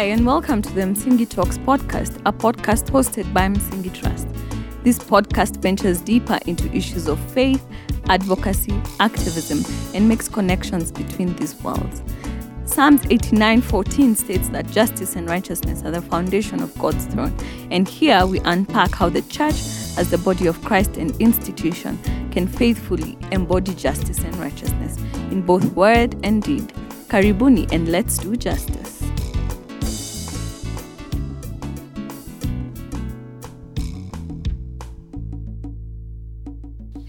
Hi, and welcome to the Msingi Talks podcast, a podcast hosted by Msingi Trust. This podcast ventures deeper into issues of faith, advocacy, activism, and makes connections between these worlds. Psalms 89:14 states that justice and righteousness are the foundation of God's throne. And here we unpack how the church, as the body of Christ and institution, can faithfully embody justice and righteousness in both word and deed. Karibuni and let's do justice.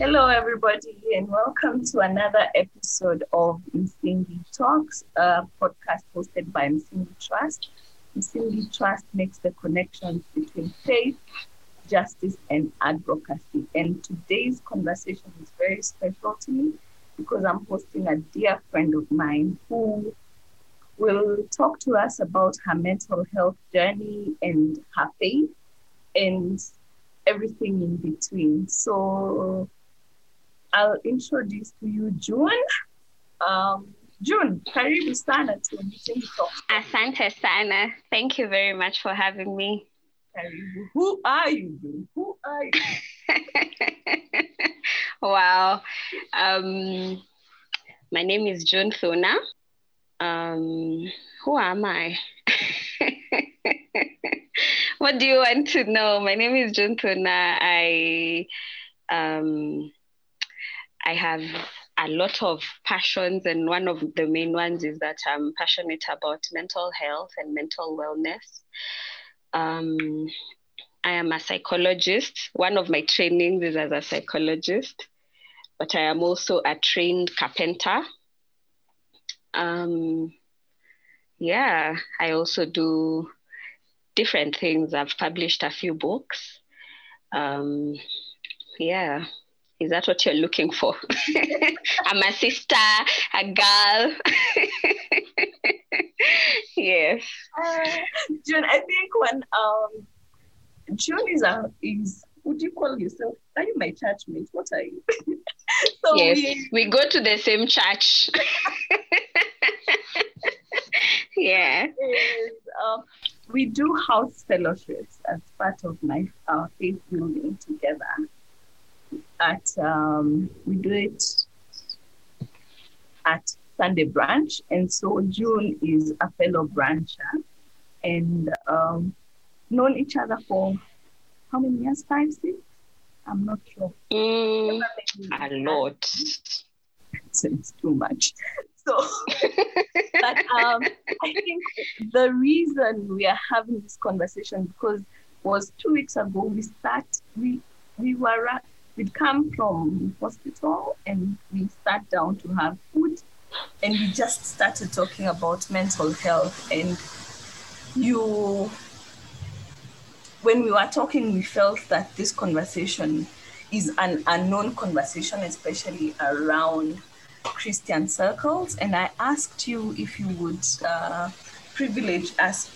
Hello, everybody, and welcome to another episode of Msingi Talks, a podcast hosted by Msingi Trust. Msingi Trust makes the connections between faith, justice, and advocacy. And today's conversation is very special to me because I'm hosting a dear friend of mine who will talk to us about her mental health journey and her faith and everything in between. So I'll introduce to you June. Um, June, karibu sana Talks. Asante sana. Thank you very much for having me. Karibu. Who are you, June? Who are you? wow. Um, my name is June Thuna. Um, who am I? what do you want to know? My name is June Thuna. I um, I have a lot of passions, and one of the main ones is that I'm passionate about mental health and mental wellness. Um, I am a psychologist. One of my trainings is as a psychologist, but I am also a trained carpenter. Um, yeah, I also do different things. I've published a few books. Um, yeah, is that what you're looking for? I'm a sister, a girl. yes. Uh, June, I think when um June is a is would you call yourself? Are you my church mate? What are you? so yes, we, we go to the same church. yeah. Is, um, we do house fellowships as part of my uh, faith building together. At um, we do it at Sunday branch, and so June is a fellow brancher, and um, known each other for how many years? Five, six? I'm not sure. Mm, a lot. So it's too much. So, but um, I think the reason we are having this conversation because was two weeks ago we start we we were we'd come from hospital and we sat down to have food and we just started talking about mental health. And you when we were talking we felt that this conversation is an unknown conversation especially around christian circles. And i asked you if you would uh, privilege us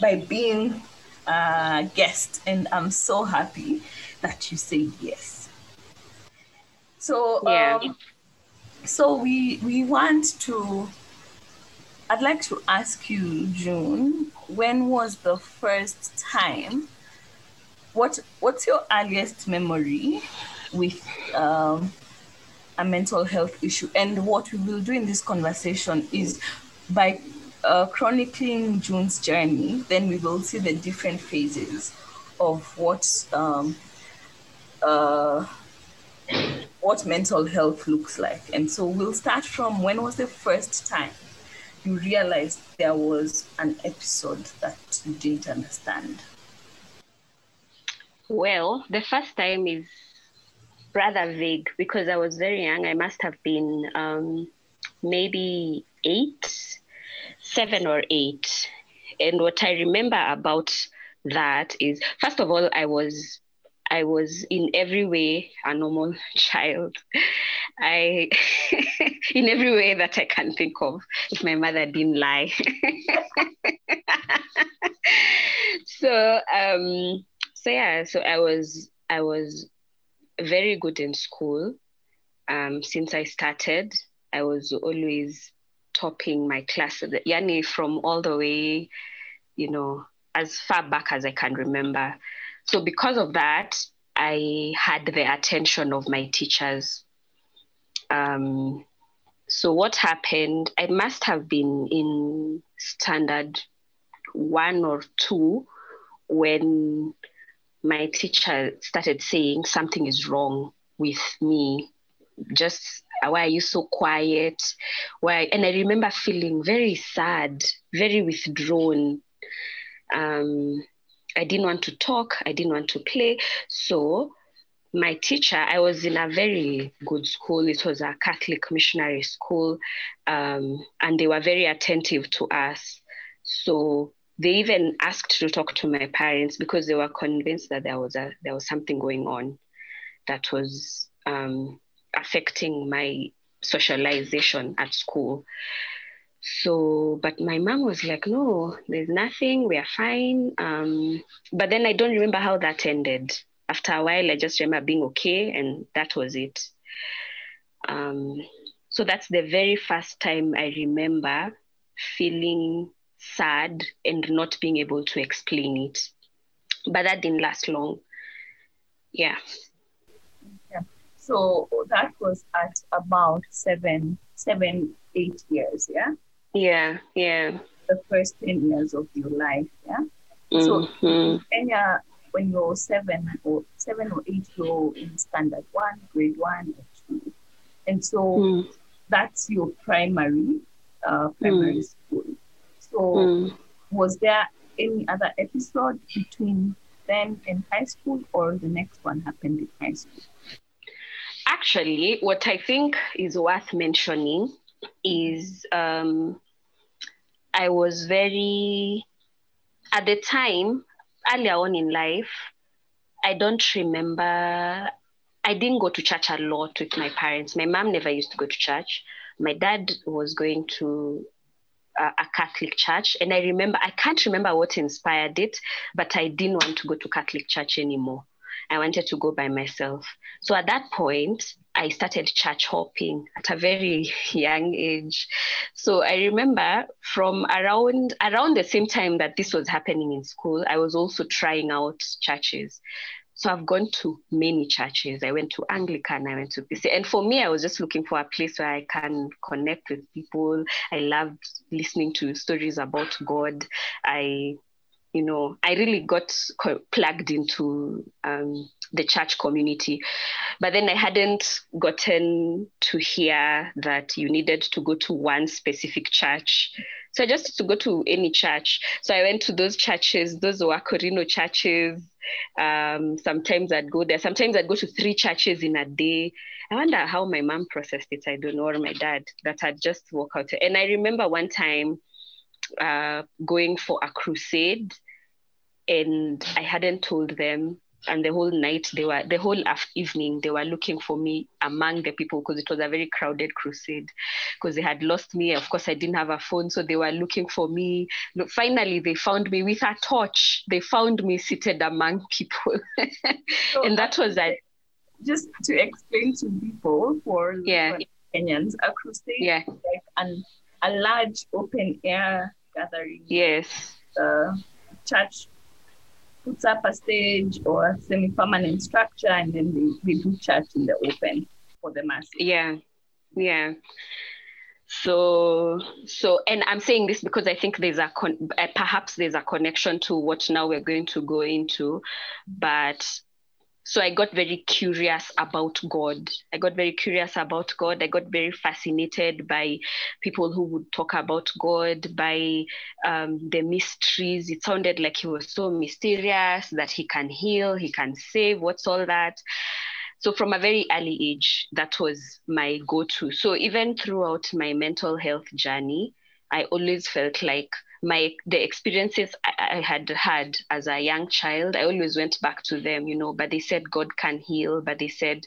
by being a guest and i'm so happy that you said yes so Yeah. um, so we we want to I'd like to ask you, June, when was the first time? What What's your earliest memory with um, a mental health issue? And what we will do in this conversation is by uh, chronicling June's journey, then we will see the different phases of what um, uh, what mental health looks like. And so we'll start from when was the first time you realized there was an episode that you didn't understand? Well, the first time is rather vague because I was very young. I must have been um, maybe eight, seven or eight. And what I remember about that is, first of all, I was I was in every way a normal child. I, in every way that I can think of, if my mother didn't lie. so, um, so yeah, so I was, I was very good in school. Um, since I started, I was always topping my class, yani from all the way, you know, as far back as I can remember. So because of that, I had the attention of my teachers. Um, so what happened? I must have been in standard one or two when my teacher started saying something is wrong with me. Just why are you so quiet? Why? And I remember feeling very sad, very withdrawn. Um, I didn't want to talk. I didn't want to play. So my teacher, I was in a very good school. It was a Catholic missionary school, um, and they were very attentive to us. So they even asked to talk to my parents because they were convinced that there was a there was something going on that was um, affecting my socialization at school. So, but my mom was like, no, there's nothing, we are fine. Um, but then I don't remember how that ended. After a while, I just remember being okay, and that was it. Um, so that's the very first time I remember feeling sad and not being able to explain it. But that didn't last long. Yeah. Yeah. So that was at about seven, seven, eight years, yeah? Yeah, yeah. The first 10 years of your life, yeah? So Mhm. Kenya, when you're seven or seven or eight, you're in standard one, grade one, or two. And so Mm, that's your primary, uh, primary school. So mm. was there any other episode between then and high school or the next one happened in high school? Actually, what I think is worth mentioning is um, I was very, at the time, earlier on in life, I don't remember, I didn't go to church a lot with my parents. My mom never used to go to church. My dad was going to a, a Catholic church. And I remember, I can't remember what inspired it, but I didn't want to go to Catholic church anymore. I wanted to go by myself. So at that point, I started church hopping at a very young age. So I remember from around around the same time that this was happening in school, I was also trying out churches. So I've gone to many churches. I went to Anglican, I went to PC. And for me, I was just looking for a place where I can connect with people. I loved listening to stories about God. I you know, I really got co- plugged into um, the church community. But then I hadn't gotten to hear that you needed to go to one specific church. So I just to go to any church. So I went to those churches, those were Corino churches. Um, sometimes I'd go there. Sometimes I'd go to three churches in a day. I wonder how my mom processed it. I don't know, or my dad, that I'd just walk out. And I remember one time uh, going for a crusade and I hadn't told them. And the whole night, they were the whole evening, they were looking for me among the people because it was a very crowded crusade. Because they had lost me. Of course, I didn't have a phone, so they were looking for me. Finally, they found me with a torch. They found me seated among people, So and that was a just to explain to people for Yeah. Kenyans, a crusade yeah, is like an, a large open air gathering. yes, The church puts up a stage or a semi-permanent structure, and then they, they do church in the open for the masses. yeah, yeah. So, so, and I'm saying this because I think there's a con- perhaps there's a connection to what now we're going to go into, but so I got very curious about God. I got very curious about God. I got very fascinated by people who would talk about God, by um, the mysteries. It sounded like he was so mysterious that he can heal, he can save. What's all that? So from a very early age, that was my go-to. So even throughout my mental health journey, I always felt like my the experiences I, I had had as a young child, I always went back to them, you know. But they said God can heal, but they said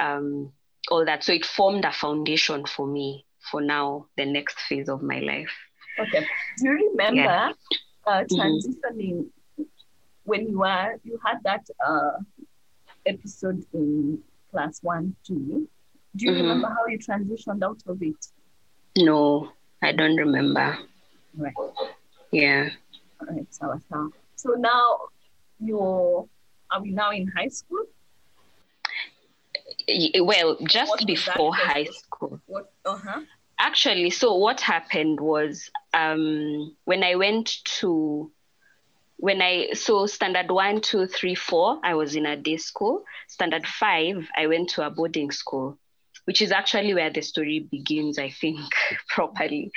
um, all that. So it formed a foundation for me for now, the next phase of my life. Okay. Do you remember Yeah. uh, Mhm. transitioning when you were you had that uh, episode in class one, two? Do you Mhm. remember how you transitioned out of it? No, I don't remember. Right. Yeah. All right, so, so. so now you're, are we now in high school? Well, just before high school. What? Uh-huh. Actually, so what happened was um, when I went to when I so standard one, two, three, four, I was in a day school. Standard five, I went to a boarding school, which is actually where the story begins, I think, properly.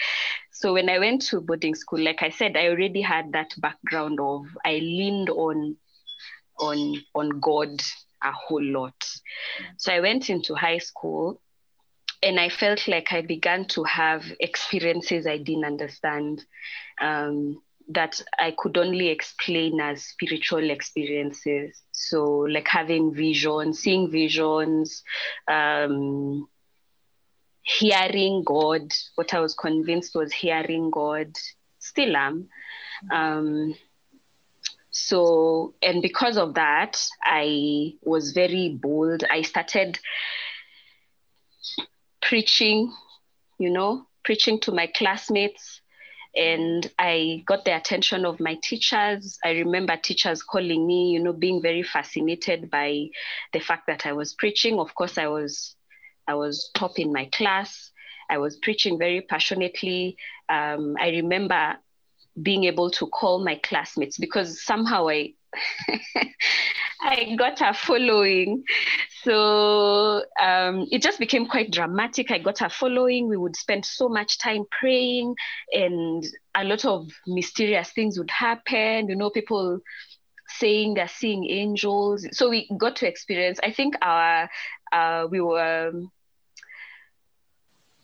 So when I went to boarding school, like I said, I already had that background of I leaned on on on God a whole lot. So I went into high school and I felt like I began to have experiences I didn't understand. Um, that I could only explain as spiritual experiences. So, like having visions, seeing visions, um, hearing God. What I was convinced was hearing God. Still am. Um, so, and because of that, I was very bold. I started preaching, you know, preaching to my classmates and I got the attention of my teachers. I remember teachers calling me, you know, being very fascinated by the fact that I was preaching. Of course, I was I was top in my class. I was preaching very passionately. Um, I remember being able to call my classmates because somehow I I got a following. So um, it just became quite dramatic. I got a following. We would spend so much time praying, and a lot of mysterious things would happen. You know, people saying they're seeing angels. So we got to experience. I think our uh, we were.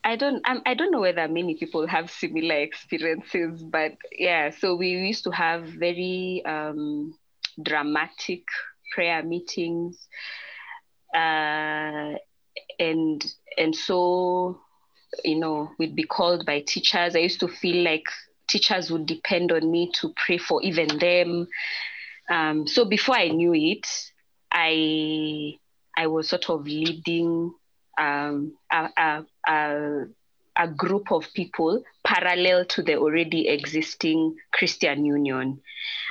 I don't I don't know whether many people have similar experiences, but yeah. So we used to have very um, dramatic prayer meetings, uh, and and so you know we'd be called by teachers. I used to feel like teachers would depend on me to pray for even them. Um, so before I knew it, I I was sort of leading um, a, a, a, a, group of people parallel to the already existing Christian Union.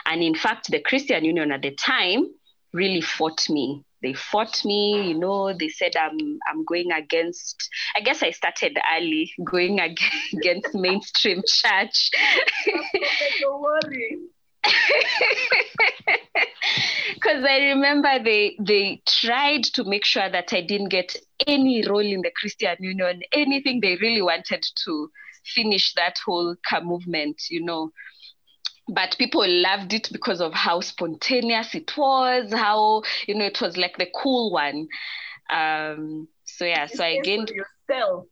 And in fact, the Christian Union at the time really fought me. They fought me, you know, they said I'm I'm going against I guess I started early going against mainstream church. Don't worry. because I remember they they tried to make sure that I didn't get any role in the Christian Union, anything they really wanted to finish that whole car movement, you know. But people loved it because of how spontaneous it was, how you know it was like the cool one. Um, so yeah, so I gained yourself.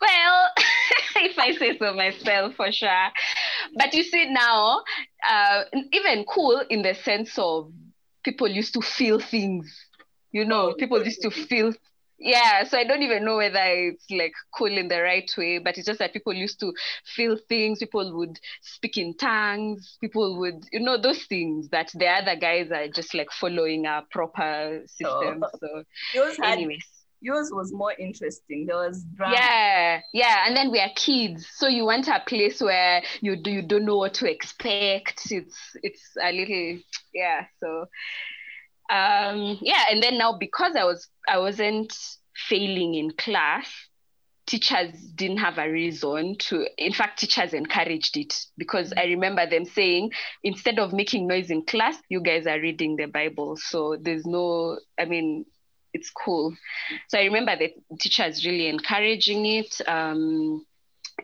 Well, if I say so myself, for sure. But you see now, uh, even cool in the sense of people used to feel things. You know, people used to feel. Yeah, so I don't even know whether it's like cool in the right way, but it's just that people used to feel things. People would speak in tongues. People would, you know, those things that the other guys are just like following a proper system. Oh. So, anyways yours was more interesting. There was drama. Yeah, yeah. And then we are kids, so you went to a place where you do you don't know what to expect. It's it's a little yeah. So um, yeah, and then now because I was I wasn't failing in class, teachers didn't have a reason to in fact teachers encouraged it because i remember them saying instead of making noise in class you guys are reading the bible so there's no i mean it's cool. So I remember the teachers really encouraging it. Um,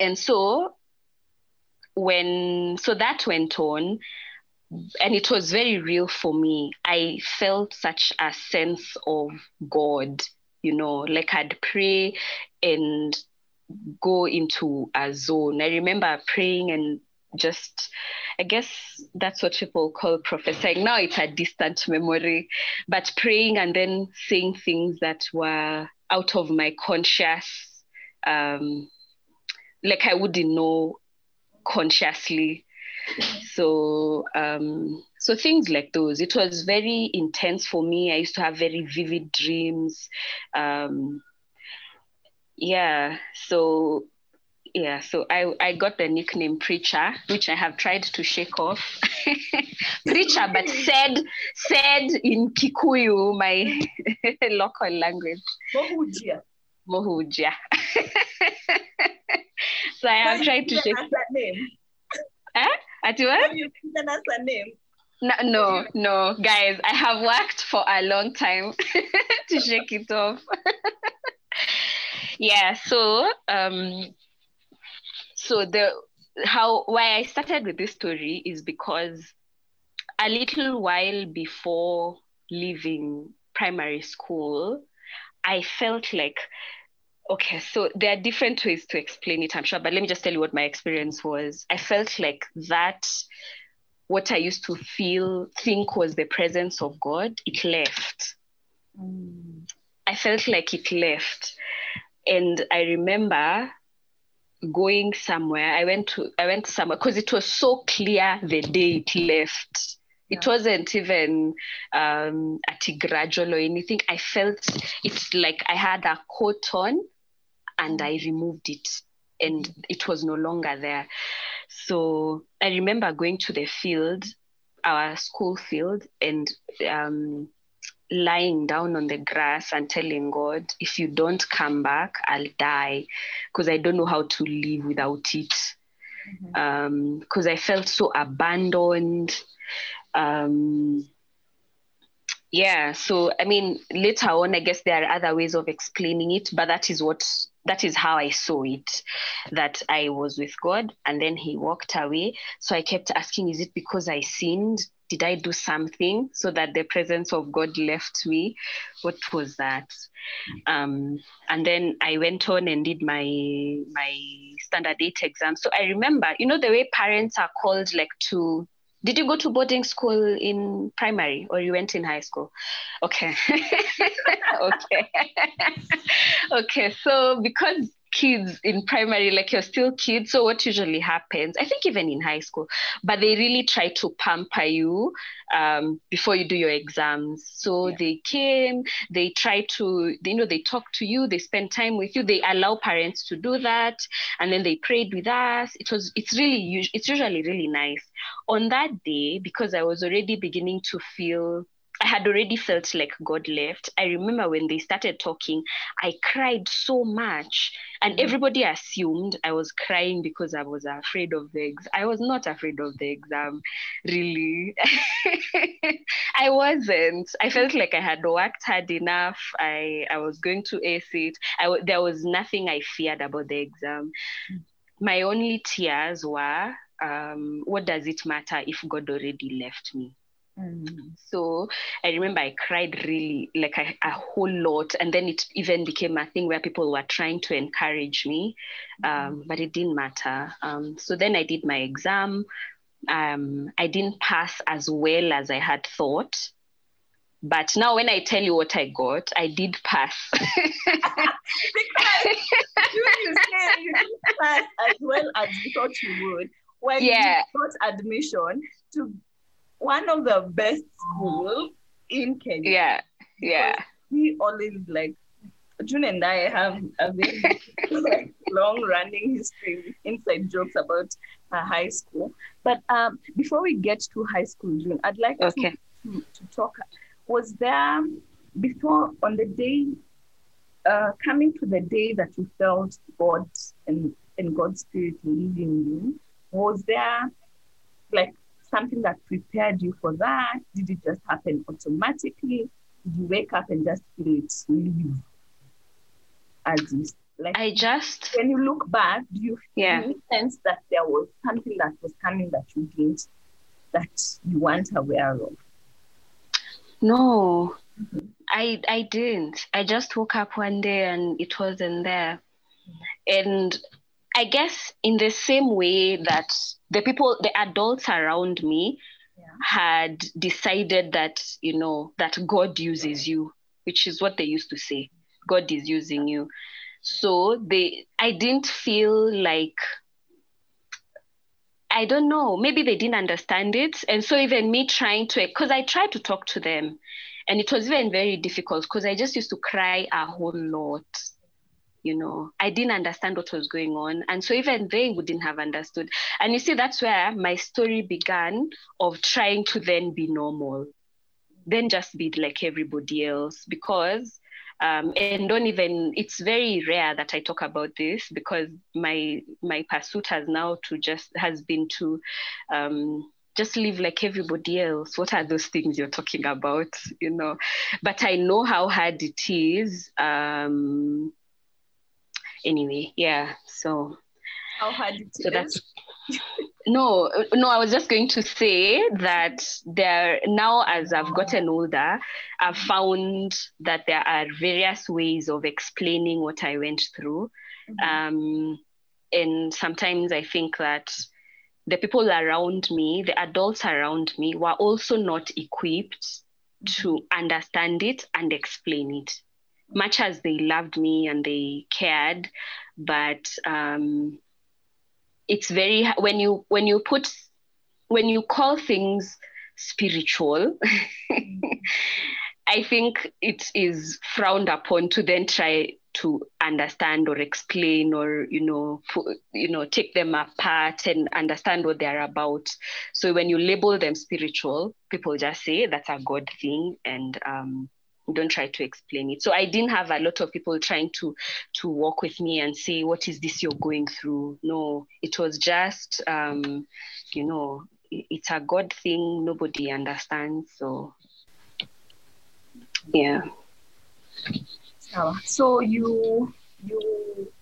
and so when so that went on and it was very real for me. I felt such a sense of God, you know, like I'd pray and go into a zone. I remember praying and just I guess that's what people call prophesying. Now it's a distant memory, but praying and then saying things that were out of my conscious, um, like I wouldn't know consciously. So, um, so things like those. It was very intense for me. I used to have very vivid dreams. Um, yeah. So yeah, so I, I got the nickname Preacher, which I have tried to shake off. Preacher, but said said in Kikuyu, my local language. Mohujia. Mohujia. so I have tried to shake. that name. Eh? At what? Have you given us a name? No, no, no, guys. I have worked for a long time to shake it off. yeah. So, um, so the how why I started with this story is because a little while before leaving primary school, I felt like okay, so there are different ways to explain it, I'm sure, but let me just tell you what my experience was. I felt like that what I used to feel, think was the presence of God, it left. Mm. I felt like it left. And I remember going somewhere. I went to I went somewhere because it was so clear the day it left. Yeah. It wasn't even um, at gradual or anything. I felt it's like I had a coat on and I removed it and it was no longer there. So I remember going to the field, our school field, and um, lying down on the grass and telling God, if you don't come back, I'll die because I don't know how to live without it. Because mm-hmm. um, I felt so abandoned. Um, yeah, so I mean, later on, I guess there are other ways of explaining it, but that is what that is how I saw it that I was with God and then he walked away. So I kept asking, is it because I sinned? Did I do something so that the presence of God left me? What was that? Um, and then I went on and did my my standard eight exam. So I remember, you know, the way parents are called like to did you go to boarding school in primary or you went in high school? Okay. okay. okay. So because kids in primary, like you're still kids. So what usually happens, I think even in high school, but they really try to pamper you um, before you do your exams. So yeah. they came, they try to, you know, they talk to you, they spend time with you, they allow parents to do that, and then they prayed with us. It was, it's really, it's usually really nice. On that day, because I was already beginning to feel I had already felt like God left. I remember when they started talking, I cried so much, and mm-hmm. everybody assumed I was crying because I was afraid of the exam. I was not afraid of the exam, really. I wasn't. I felt like I had worked hard enough. I I was going to ace it. I there was nothing I feared about the exam. Mm-hmm. My only tears were, um, what does it matter if God already left me? Mm. So I remember I cried really like a, a, whole lot, and then it even became a thing where people were trying to encourage me, um, mm. but it didn't matter. Um, so then I did my exam. Um, I didn't pass as well as I had thought. But now, when I tell you what I got, I did pass. because you, you say you didn't pass as well as you thought you would when yeah. you got admission to one of the best schools in Kenya. Yeah, yeah. We always like June and I have a very like, long running history inside jokes about uh, high school. But um, before we get to high school, June, I'd like okay. to, to, to, talk. Was there before on the day, uh, coming to the day that you felt God and, and God's Spirit leading you, was there like something that prepared you for that? Did it just happen automatically? Did you wake up and just feel it leave? As you, like I just when you look back, do you yeah. sense that there was something that was coming that you didn't that you weren't aware of? No. Mm-hmm. I I didn't. I just woke up one day and it wasn't there. And I guess in the same way that the people, the adults around me yeah. had decided that, you know, that God uses you, which is what they used to say. God is using you. So they I didn't feel like I don't know, maybe they didn't understand it. And so even me trying to because I tried to talk to them and it was even very difficult because I just used to cry a whole lot you know, I didn't understand what was going on. And so even they wouldn't have understood. And you see, that's where my story began of trying to then be normal, then just be like everybody else because um, and don't even it's very rare that i talk about this because my my pursuit has now to just has been to um, just live like everybody else what are those things you're talking about you know but i know how hard it is um anyway yeah so how hard it so is? that's no no i was just going to say that there now as i've gotten older i've found that there are various ways of explaining what i went through Mhm. um, and sometimes i think that the people around me the adults around me were also not equipped to understand it and explain it much as they loved me and they cared but um, it's very when you when you put when you call things spiritual i think it is frowned upon to then try to understand or explain or you know pu- you know take them apart and understand what they're about. So when you label them spiritual people just say that's a god thing and um, don't try to explain it. So i didn't have a lot of people trying to to walk with me and say what is this you're going through? No it was just um, you know it's a god thing nobody understands so yeah. So you you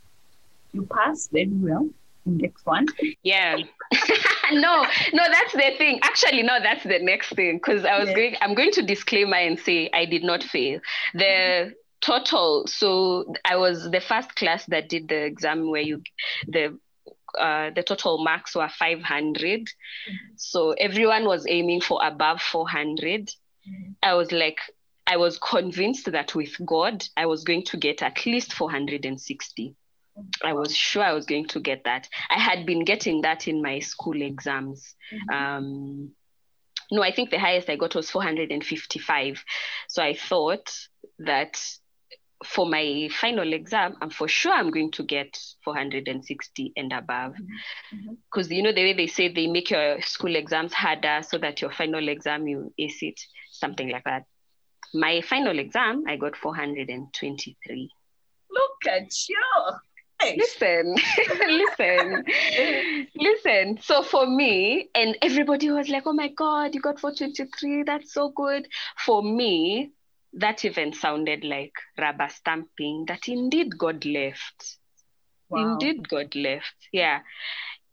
you passed very well next one. Yeah. no, no, that's the thing. Actually, no, that's the next thing. Because I was Yeah. going, I'm going to disclaimer and say I did not fail. The total, so I was the first class that did the exam where you, the, uh, the total marks were 500. So everyone was aiming for above 400. Mhm. I was like, I was convinced that with God, I was going to get at least 460. I was sure I was going to get that. I had been getting that in my school exams. Mhm. Um, no, I think the highest I got was 455. So I thought that for my final exam, I'm for sure I'm going to get 460 and above. Mhm. Because you know the way they say they make your school exams harder so that your final exam you ace it, something like that. My final exam, I got 423. Look at you. Listen, listen, listen. So for me, and everybody was like, oh my God, you got 423. That's so good. For me, that even sounded like rubber stamping that indeed God left. Wow. Indeed, God left. Yeah.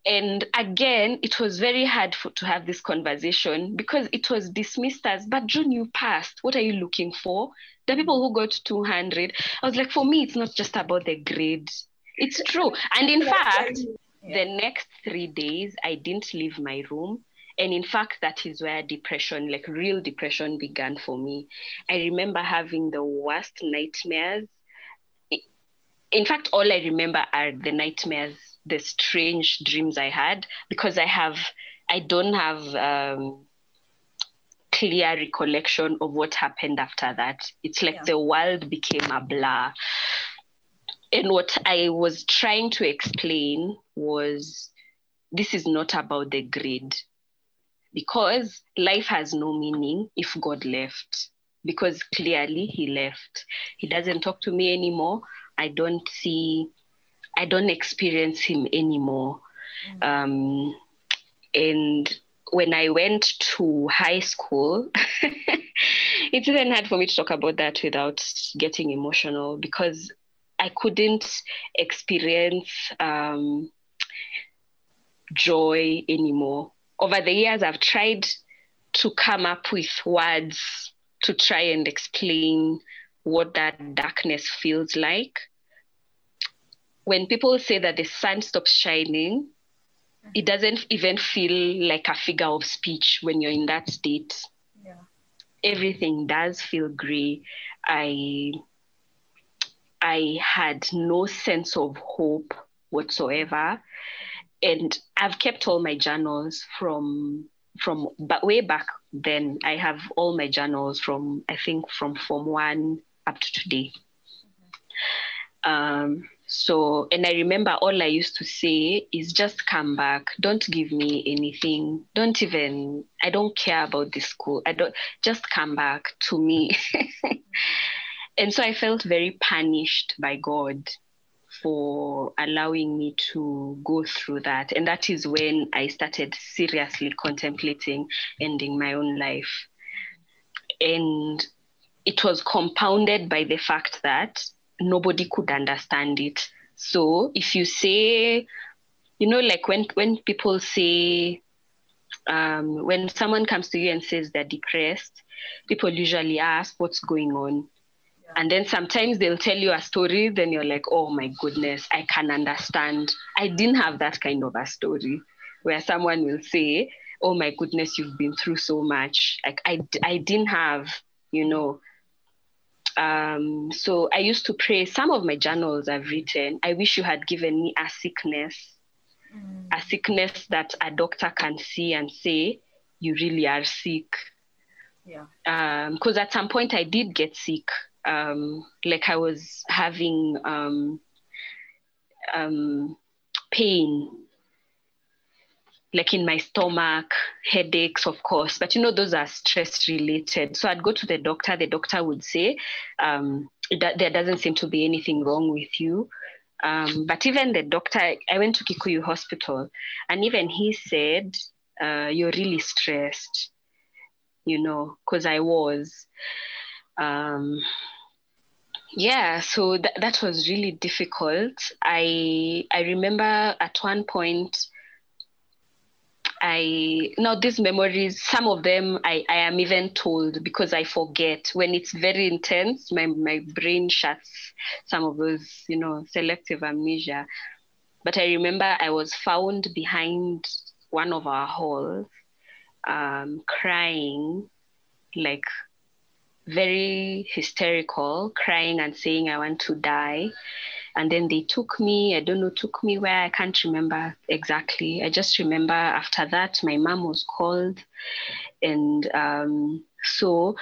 And again, it was very hard for, to have this conversation because it was dismissed as, but June, you passed. What are you looking for? The people who got 200, I was like, for me, it's not just about the grade. It's true. And in fact, the next three days, I didn't leave my room. And in fact, that is where depression, like real depression, began for me. I remember having the worst nightmares. In fact, all I remember are the nightmares, the strange dreams I had, because I have, I don't have um, clear recollection of what happened after that. It's like Yeah. the world became a blur. And what I was trying to explain was this is not about the grade because life has no meaning if God left. Because clearly he left. He doesn't talk to me anymore. I don't see, I don't experience him anymore. Um, and when I went to high school, it's even hard for me to talk about that without getting emotional because I couldn't experience um, joy anymore. Over the years, I've tried to come up with words to try and explain what that darkness feels like. When people say that the sun stops shining, it doesn't even feel like a figure of speech when you're in that state. Yeah. Everything does feel gray. I I had no sense of hope whatsoever. And I've kept all my journals from from but way back then. I have all my journals from I think from form one up to today. Um, So, and I remember all I used to say is just come back. Don't give me anything. Don't even, I don't care about this school. I don't, just come back to me. and so I felt very punished by God for allowing me to go through that. And that is when I started seriously contemplating ending my own life. And it was compounded by the fact that nobody could understand it. So if you say, you know, like when when people say, um, when someone comes to you and says they're depressed, people usually ask, "What's going on?" And then sometimes they'll tell you a story. Then you're like, "Oh my goodness, I can understand." I didn't have that kind of a story where someone will say, "Oh my goodness, you've been through so much." Like I, I didn't have, you know um, so I used to pray. Some of my journals I've written, I wish you had given me a sickness, mm. a sickness that a doctor can see and say, you really are sick. Yeah. Because um, at some point I did get sick. Um, like I was having um, um, pain like in my stomach, headaches, of course. But you know, those are stress related. So I'd go to the doctor. The doctor would say, um, that there doesn't seem to be anything wrong with you. Um, but even the doctor, I went to Kikuyu Hospital, and even he said, uh, You're really stressed, you know, because I was. Um, yeah, so th- that was really difficult. I I remember at one point I now these memories, some of them I, I am even told because I forget. When it's very intense, my, my brain shuts some of those, you know, selective amnesia. But I remember I was found behind one of our halls, um, crying, like very hysterical, crying and saying, I want to die. And then they took me, I don't know, took me where I can't remember exactly. I just remember after that, my mom was called. And um, so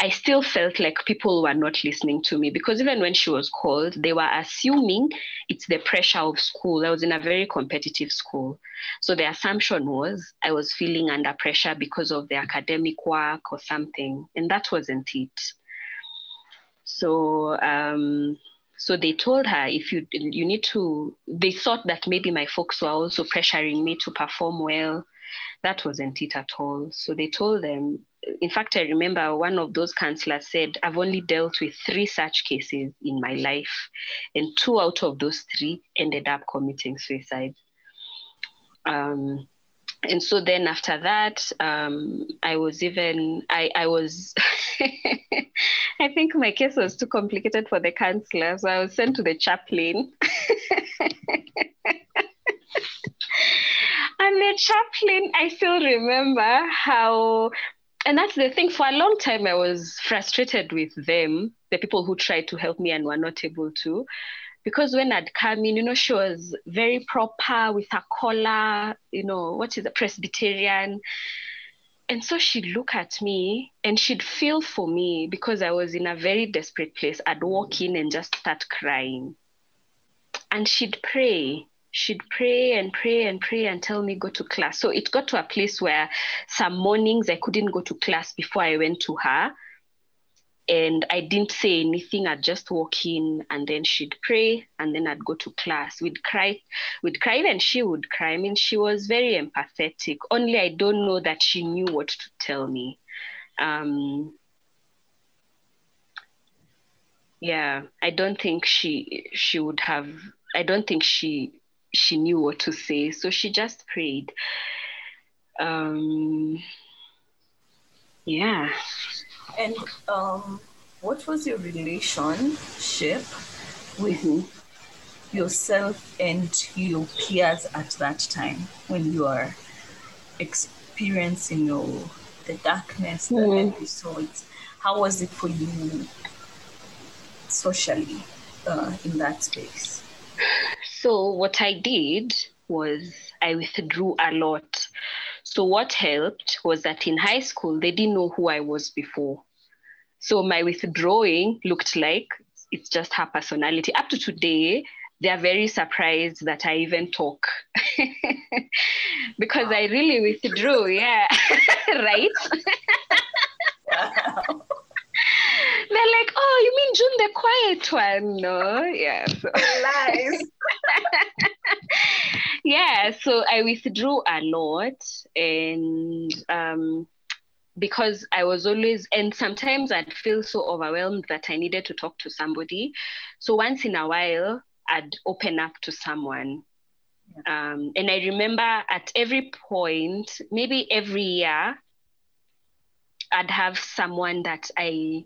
I still felt like people were not listening to me because even when she was called, they were assuming it's the pressure of school. I was in a very competitive school. So the assumption was I was feeling under pressure because of the academic work or something. And that wasn't it. So um, so they told her if you you need to. They thought that maybe my folks were also pressuring me to perform well. That wasn't it at all. So they told them. In fact, I remember one of those counselors said, "I've only dealt with three such cases in my life, and two out of those three ended up committing suicide." Um, and so then after that um, i was even i, I was i think my case was too complicated for the counselor so i was sent to the chaplain and the chaplain i still remember how and that's the thing for a long time i was frustrated with them the people who tried to help me and were not able to because when I'd come in, you know, she was very proper with her collar, you know, what is a Presbyterian. And so she'd look at me and she'd feel for me because I was in a very desperate place. I'd walk in and just start crying. And she'd pray. She'd pray and pray and pray and tell me go to class. So it got to a place where some mornings I couldn't go to class before I went to her and I didn't say anything. I'd just walk in and then she'd pray and then I'd go to class. We'd cry, we'd cry, and she would cry. I mean, she was very empathetic. Only I don't know that she knew what to tell me. Um, yeah, I don't think she she would have. I don't think she she knew what to say. So she just prayed. Um, yeah. And um, what was your relationship with mm-hmm. yourself and your peers at that time when you are experiencing your the darkness, the mm-hmm. episodes? How was it for you socially uh, in that space? So what I did was I withdrew a lot. So what helped was that in high school they didn't know who I was before. So my withdrawing looked like it's just her personality. Up to today, they are very surprised that I even talk because wow. I really withdrew. Yeah, right. wow. They're like, oh, you mean June the quiet one? No, yeah. So. Lies. yeah, so I withdrew a lot, and um, because I was always, and sometimes I'd feel so overwhelmed that I needed to talk to somebody. So once in a while, I'd open up to someone. Um, and I remember at every point, maybe every year, I'd have someone that I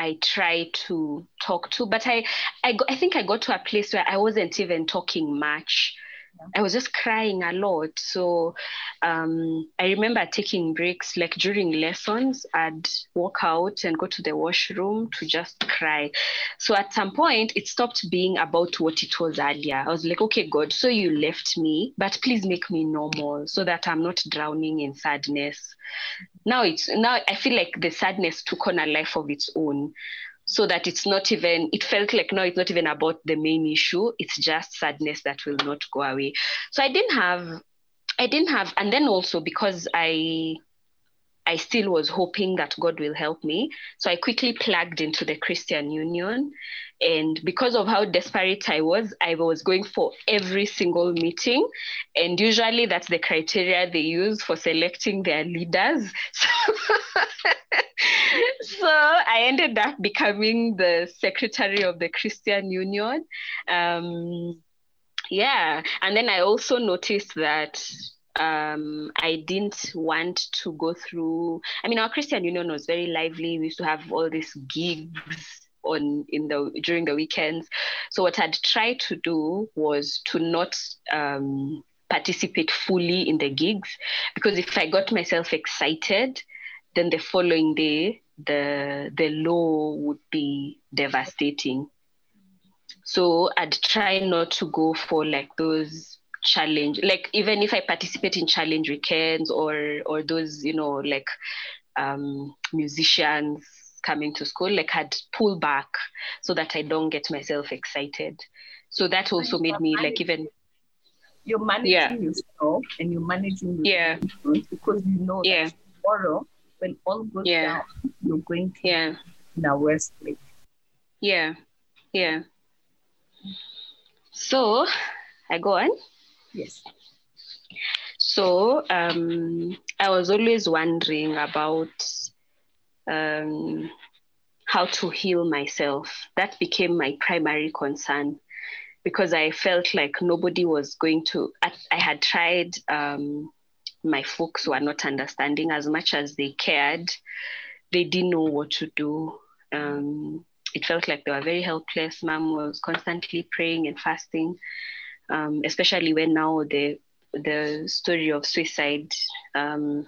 I try to talk to, but I I, I think I got to a place where I wasn't even talking much. I was just crying a lot. So um, I remember taking breaks, like during lessons, I'd walk out and go to the washroom to just cry. So at some point, it stopped being about what it was earlier. I was like, okay, God, so you left me, but please make me normal so that I'm not drowning in sadness. Now it's now I feel like the sadness took on a life of its own so that it's not even it felt like no it's not even about the main issue it's just sadness that will not go away. So i didn't have i didn't have and then also because i i still was hoping that god will help me so i quickly plugged into the christian union and because of how desperate I was, I was going for every single meeting. And usually that's the criteria they use for selecting their leaders. So, so I ended up becoming the secretary of the Christian Union. Um, yeah. And then I also noticed that um, I didn't want to go through. I mean, our Christian Union was very lively. We used to have all these gigs on in the during the weekends. So what I'd try to do was to not um, participate fully in the gigs because if I got myself excited, then the following day the the law would be devastating. So I'd try not to go for like those challenge like even if i participate in challenge weekends or or those you know like um musicians coming to school, like I'd pull back so that I don't get myself excited. So that also made me like even you're managing yeah. yourself and you're managing yeah because you know yeah. that tomorrow when all goes yeah. down, you're going to yeah. in a worse place. Yeah. Yeah. So I go on. Yes. So um, I was always wondering about um, how to heal myself. That became my primary concern because I felt like nobody was going to. I, I had tried, um, my folks were not understanding as much as they cared. They didn't know what to do. Um, it felt like they were very helpless. Mom was constantly praying and fasting, um, especially when now the the story of suicide um,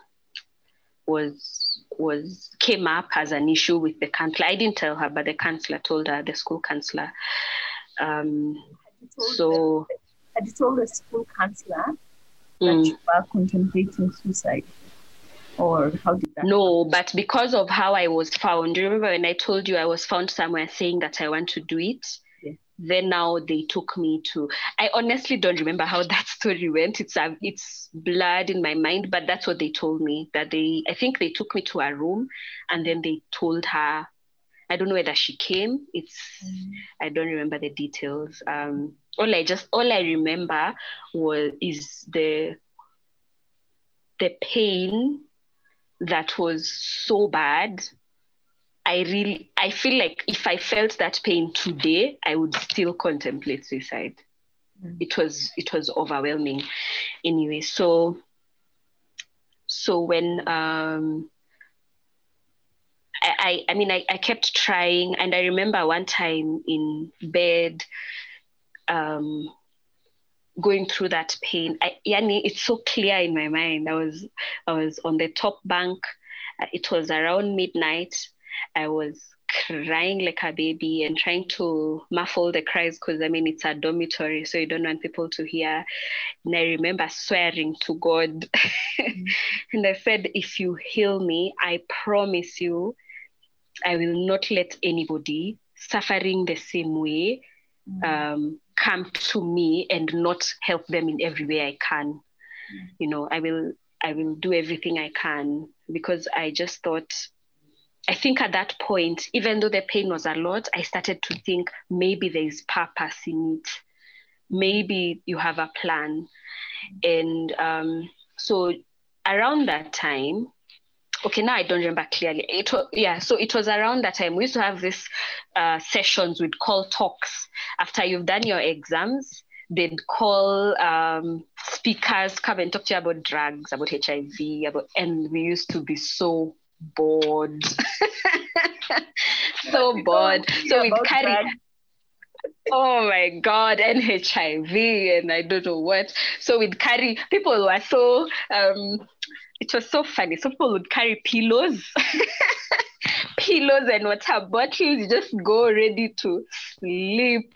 was was came up as an issue with the counselor. I didn't tell her, but the counselor told her, the school counselor. Um, so, had you told the school counselor that mm, you were contemplating suicide? Or how did that? No, but because of how I was found, you remember when I told you I was found somewhere saying that I want to do it? Then now they took me to i honestly don't remember how that story went it's uh, it's blurred in my mind but that's what they told me that they i think they took me to a room and then they told her i don't know whether she came it's mm. i don't remember the details um all i just all i remember was is the the pain that was so bad I really I feel like if I felt that pain today, I would still contemplate suicide. Mm. It was it was overwhelming anyway. So so when um I, I, I mean I, I kept trying and I remember one time in bed um going through that pain. I, yani, it's so clear in my mind. I was I was on the top bank. It was around midnight I was crying like a baby and trying to muffle the cries because I mean it's a dormitory, so you don't want people to hear. And I remember swearing to God, mm-hmm. and I said, "If you heal me, I promise you, I will not let anybody suffering the same way mm. um, come to me and not help them in every way I can. Mm. You know, I will I will do everything I can because I just thought I think at that point, even though the pain was a lot, I started to think maybe there is purpose in it. Maybe you have a plan. And um, so around that time, okay, now I don't remember clearly. It was, yeah, so it was around that time. We used to have these uh, sessions we'd call talks after you've done your exams. They'd call um, speakers come and talk to you about drugs, about HIV, about, and we used to be so bored. so bored. So we'd carry. oh my god and hiv and i don't know what so we'd carry people were so um it was so funny so people would carry pillows pillows and water bottles just go ready to sleep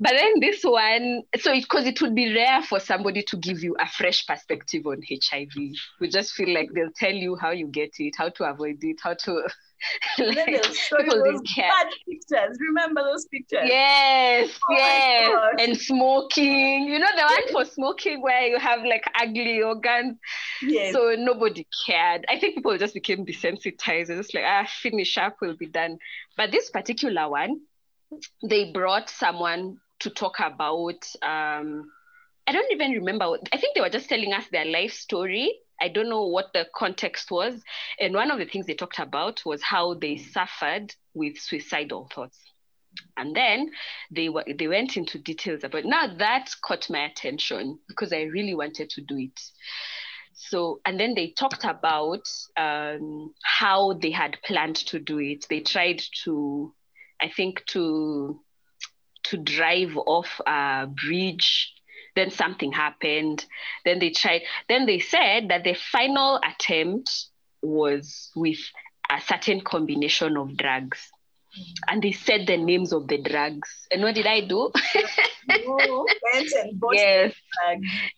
but then this one, so because it, it, would be rare for somebody to give you a fresh perspective on HIV. We just feel like they'll tell you how you get it, how to avoid it, how to. like, people those bad pictures. Remember those pictures? Yes, oh yes. And smoking. You know the one for smoking where you have like ugly organs. Yes. So nobody cared. I think people just became desensitized. It's like, ah, finish up, we'll be done. But this particular one, they brought someone to talk about um, I don't even remember. I think they were just telling us their life story. I don't know what the context was. And one of the things they talked about was how they suffered with suicidal thoughts. And then they were they went into details about now that caught my attention because I really wanted to do it. So and then they talked about um, how they had planned to do it. They tried to, I think, to to drive off a bridge. Then something happened. Then they tried then they said that the final attempt was with a certain combination of drugs. And they said the names of the drugs. And what did i do? No, yes.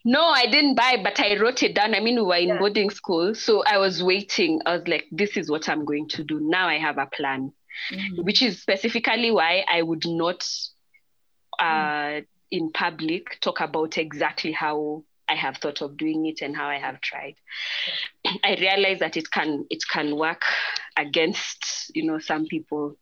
no i didn't buy but i wrote it down. I mean we were in yeah. boarding school so i was waiting. I was like this is what i'm going to do. Now i have a plan mm-hmm. which is specifically why i would not uh, in public talk about exactly how I have thought of doing it and how I have tried. I realize that it can it can work against you know some people.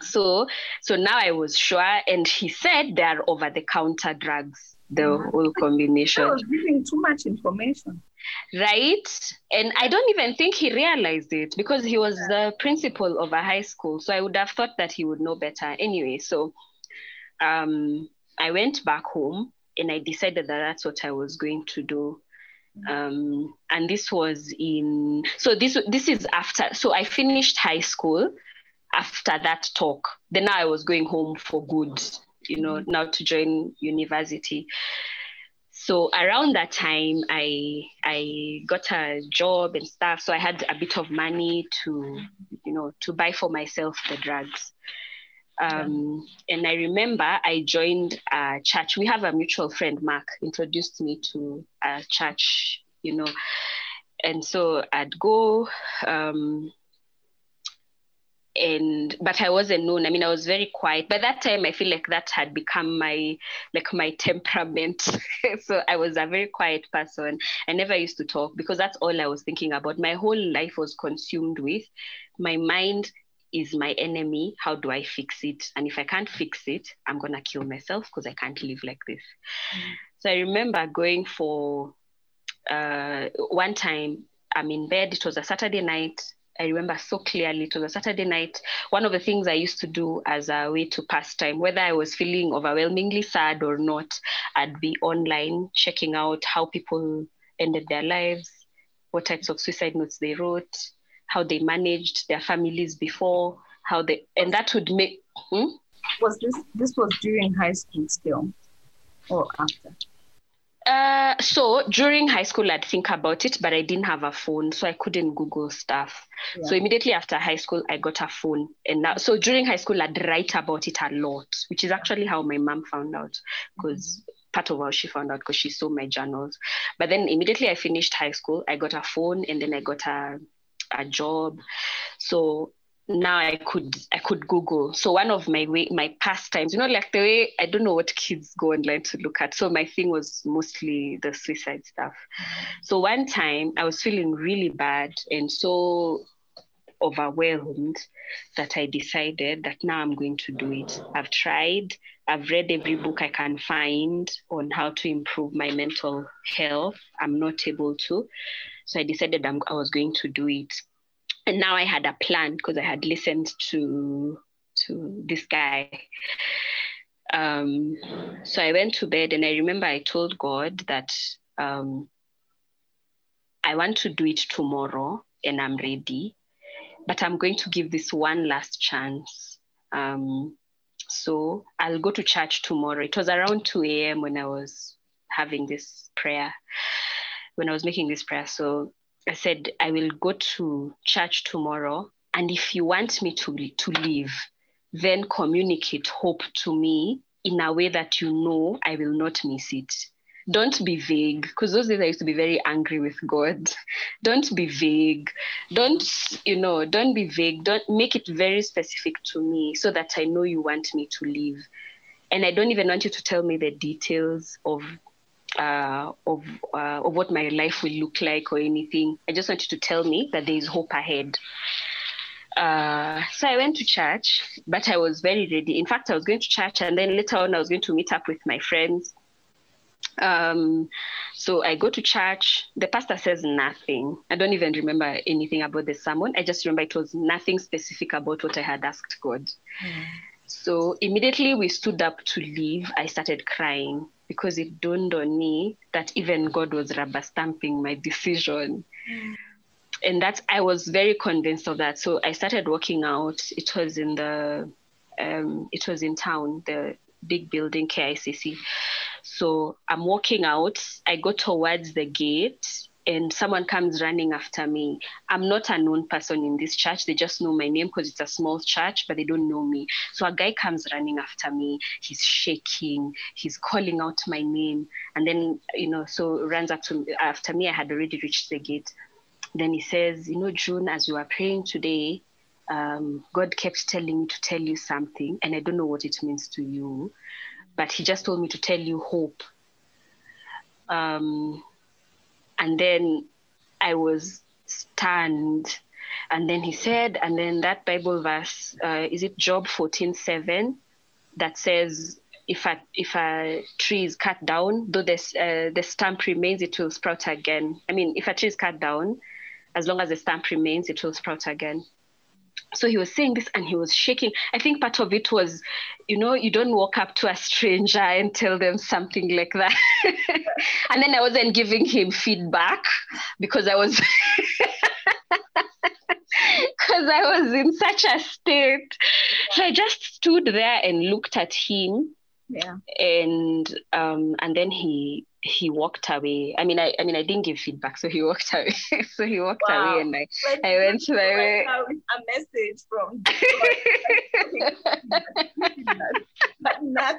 So so now I was sure, and he said they are over the counter drugs, the mm-hmm. whole combination. I was giving too much information. Right. And I don't even think he realized it because he was the principal of a high school. So I would have thought that he would know better anyway. So um, I went back home and I decided that that's what I was going to do. Um, and this was in so this this is after so I finished high school after that talk. Then I was going home for good, you know, now to join university. So around that time, I I got a job and stuff. So I had a bit of money to, you know, to buy for myself the drugs. Um, and I remember I joined a church. We have a mutual friend, Mark, introduced me to a church, you know. And so I'd go, um, and but I wasn't known. I mean, I was very quiet. By that time, I feel like that had become my like my temperament. so I was a very quiet person. I never used to talk because that's all I was thinking about. My whole life was consumed with my mind is my enemy. How do I fix it? And if I can't fix it, I'm going to kill myself because I can't live like this. Mm. So I remember going for uh, one time, I'm in bed. It was a Saturday night. I remember so clearly. It was a Saturday night. One of the things I used to do as a way to pass time, whether I was feeling overwhelmingly sad or not, I'd be online checking out how people ended their lives, what types of suicide notes they wrote, how they managed their families before, how they, and that would make. Hmm? Was this this was during high school still, or after? Uh, so during high school, I'd think about it, but I didn't have a phone, so I couldn't Google stuff. Yeah. So immediately after high school, I got a phone, and now, so during high school, I'd write about it a lot, which is actually how my mom found out, because mm-hmm. part of how she found out because she saw my journals. But then immediately I finished high school, I got a phone, and then I got a a job. So now I could I could Google. So one of my way my pastimes, you know, like the way I don't know what kids go online to look at. So my thing was mostly the suicide stuff. So one time I was feeling really bad and so overwhelmed that I decided that now I'm going to do it. I've tried, I've read every book I can find on how to improve my mental health. I'm not able to. So I decided I'm, I was going to do it and now I had a plan because I had listened to to this guy. Um, so I went to bed and I remember I told God that um, I want to do it tomorrow and I'm ready, but I'm going to give this one last chance. Um, so I'll go to church tomorrow. It was around 2 a.m. when I was having this prayer, when I was making this prayer. So I said, I will go to church tomorrow. And if you want me to, to leave, then communicate hope to me in a way that you know I will not miss it. Don't be vague, because those days I used to be very angry with God. Don't be vague. Don't, you know, don't be vague. Don't make it very specific to me so that I know you want me to leave. And I don't even want you to tell me the details of uh, of uh, of what my life will look like or anything. I just want you to tell me that there is hope ahead. Uh, so I went to church, but I was very ready. In fact, I was going to church, and then later on, I was going to meet up with my friends. Um, so I go to church. The pastor says nothing. I don't even remember anything about the sermon. I just remember it was nothing specific about what I had asked God. Mm. So immediately we stood up to leave. I started crying because it dawned on me that even God was rubber stamping my decision. Mm. And that I was very convinced of that. So I started walking out. It was in the um, it was in town, the big building KICC. So I'm walking out. I go towards the gate and someone comes running after me. I'm not a known person in this church. They just know my name because it's a small church, but they don't know me. So a guy comes running after me. He's shaking. He's calling out my name. And then, you know, so runs up to. After me, I had already reached the gate. Then he says, You know, June, as you are praying today, um, God kept telling me to tell you something, and I don't know what it means to you, but He just told me to tell you hope. Um, and then I was stunned. And then he said, and then that Bible verse, uh, is it Job 14 7, that says, if a, if a tree is cut down, though this, uh, the stump remains, it will sprout again. I mean, if a tree is cut down, as long as the stump remains, it will sprout again so he was saying this and he was shaking. I think part of it was, you know, you don't walk up to a stranger and tell them something like that. and then I wasn't giving him feedback because I was because I was in such a state. So I just stood there and looked at him. Yeah. And um and then he he walked away. I mean, I, I mean, I didn't give feedback, so he walked away. so he walked wow. away, and I, I went to my way. A message from. but nothing.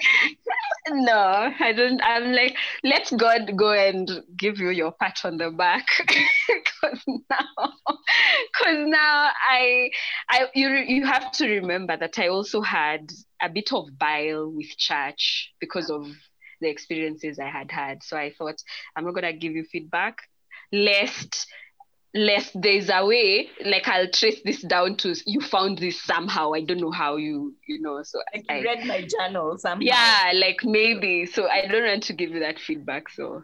no, I don't. I'm like, let God go and give you your pat on the back, because now, because now I, I, you, you have to remember that I also had a bit of bile with church because of the experiences I had had. So I thought I'm not gonna give you feedback, lest lest there's a way like I'll trace this down to you found this somehow. I don't know how you you know. So like I read my journal somehow. Yeah, like maybe. So I don't want to give you that feedback. So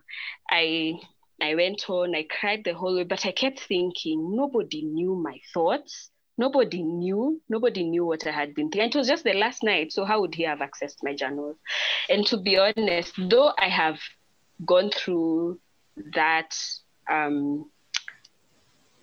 I I went on, I cried the whole way, but I kept thinking nobody knew my thoughts nobody knew nobody knew what i had been thinking it was just the last night so how would he have accessed my journals and to be honest though i have gone through that um,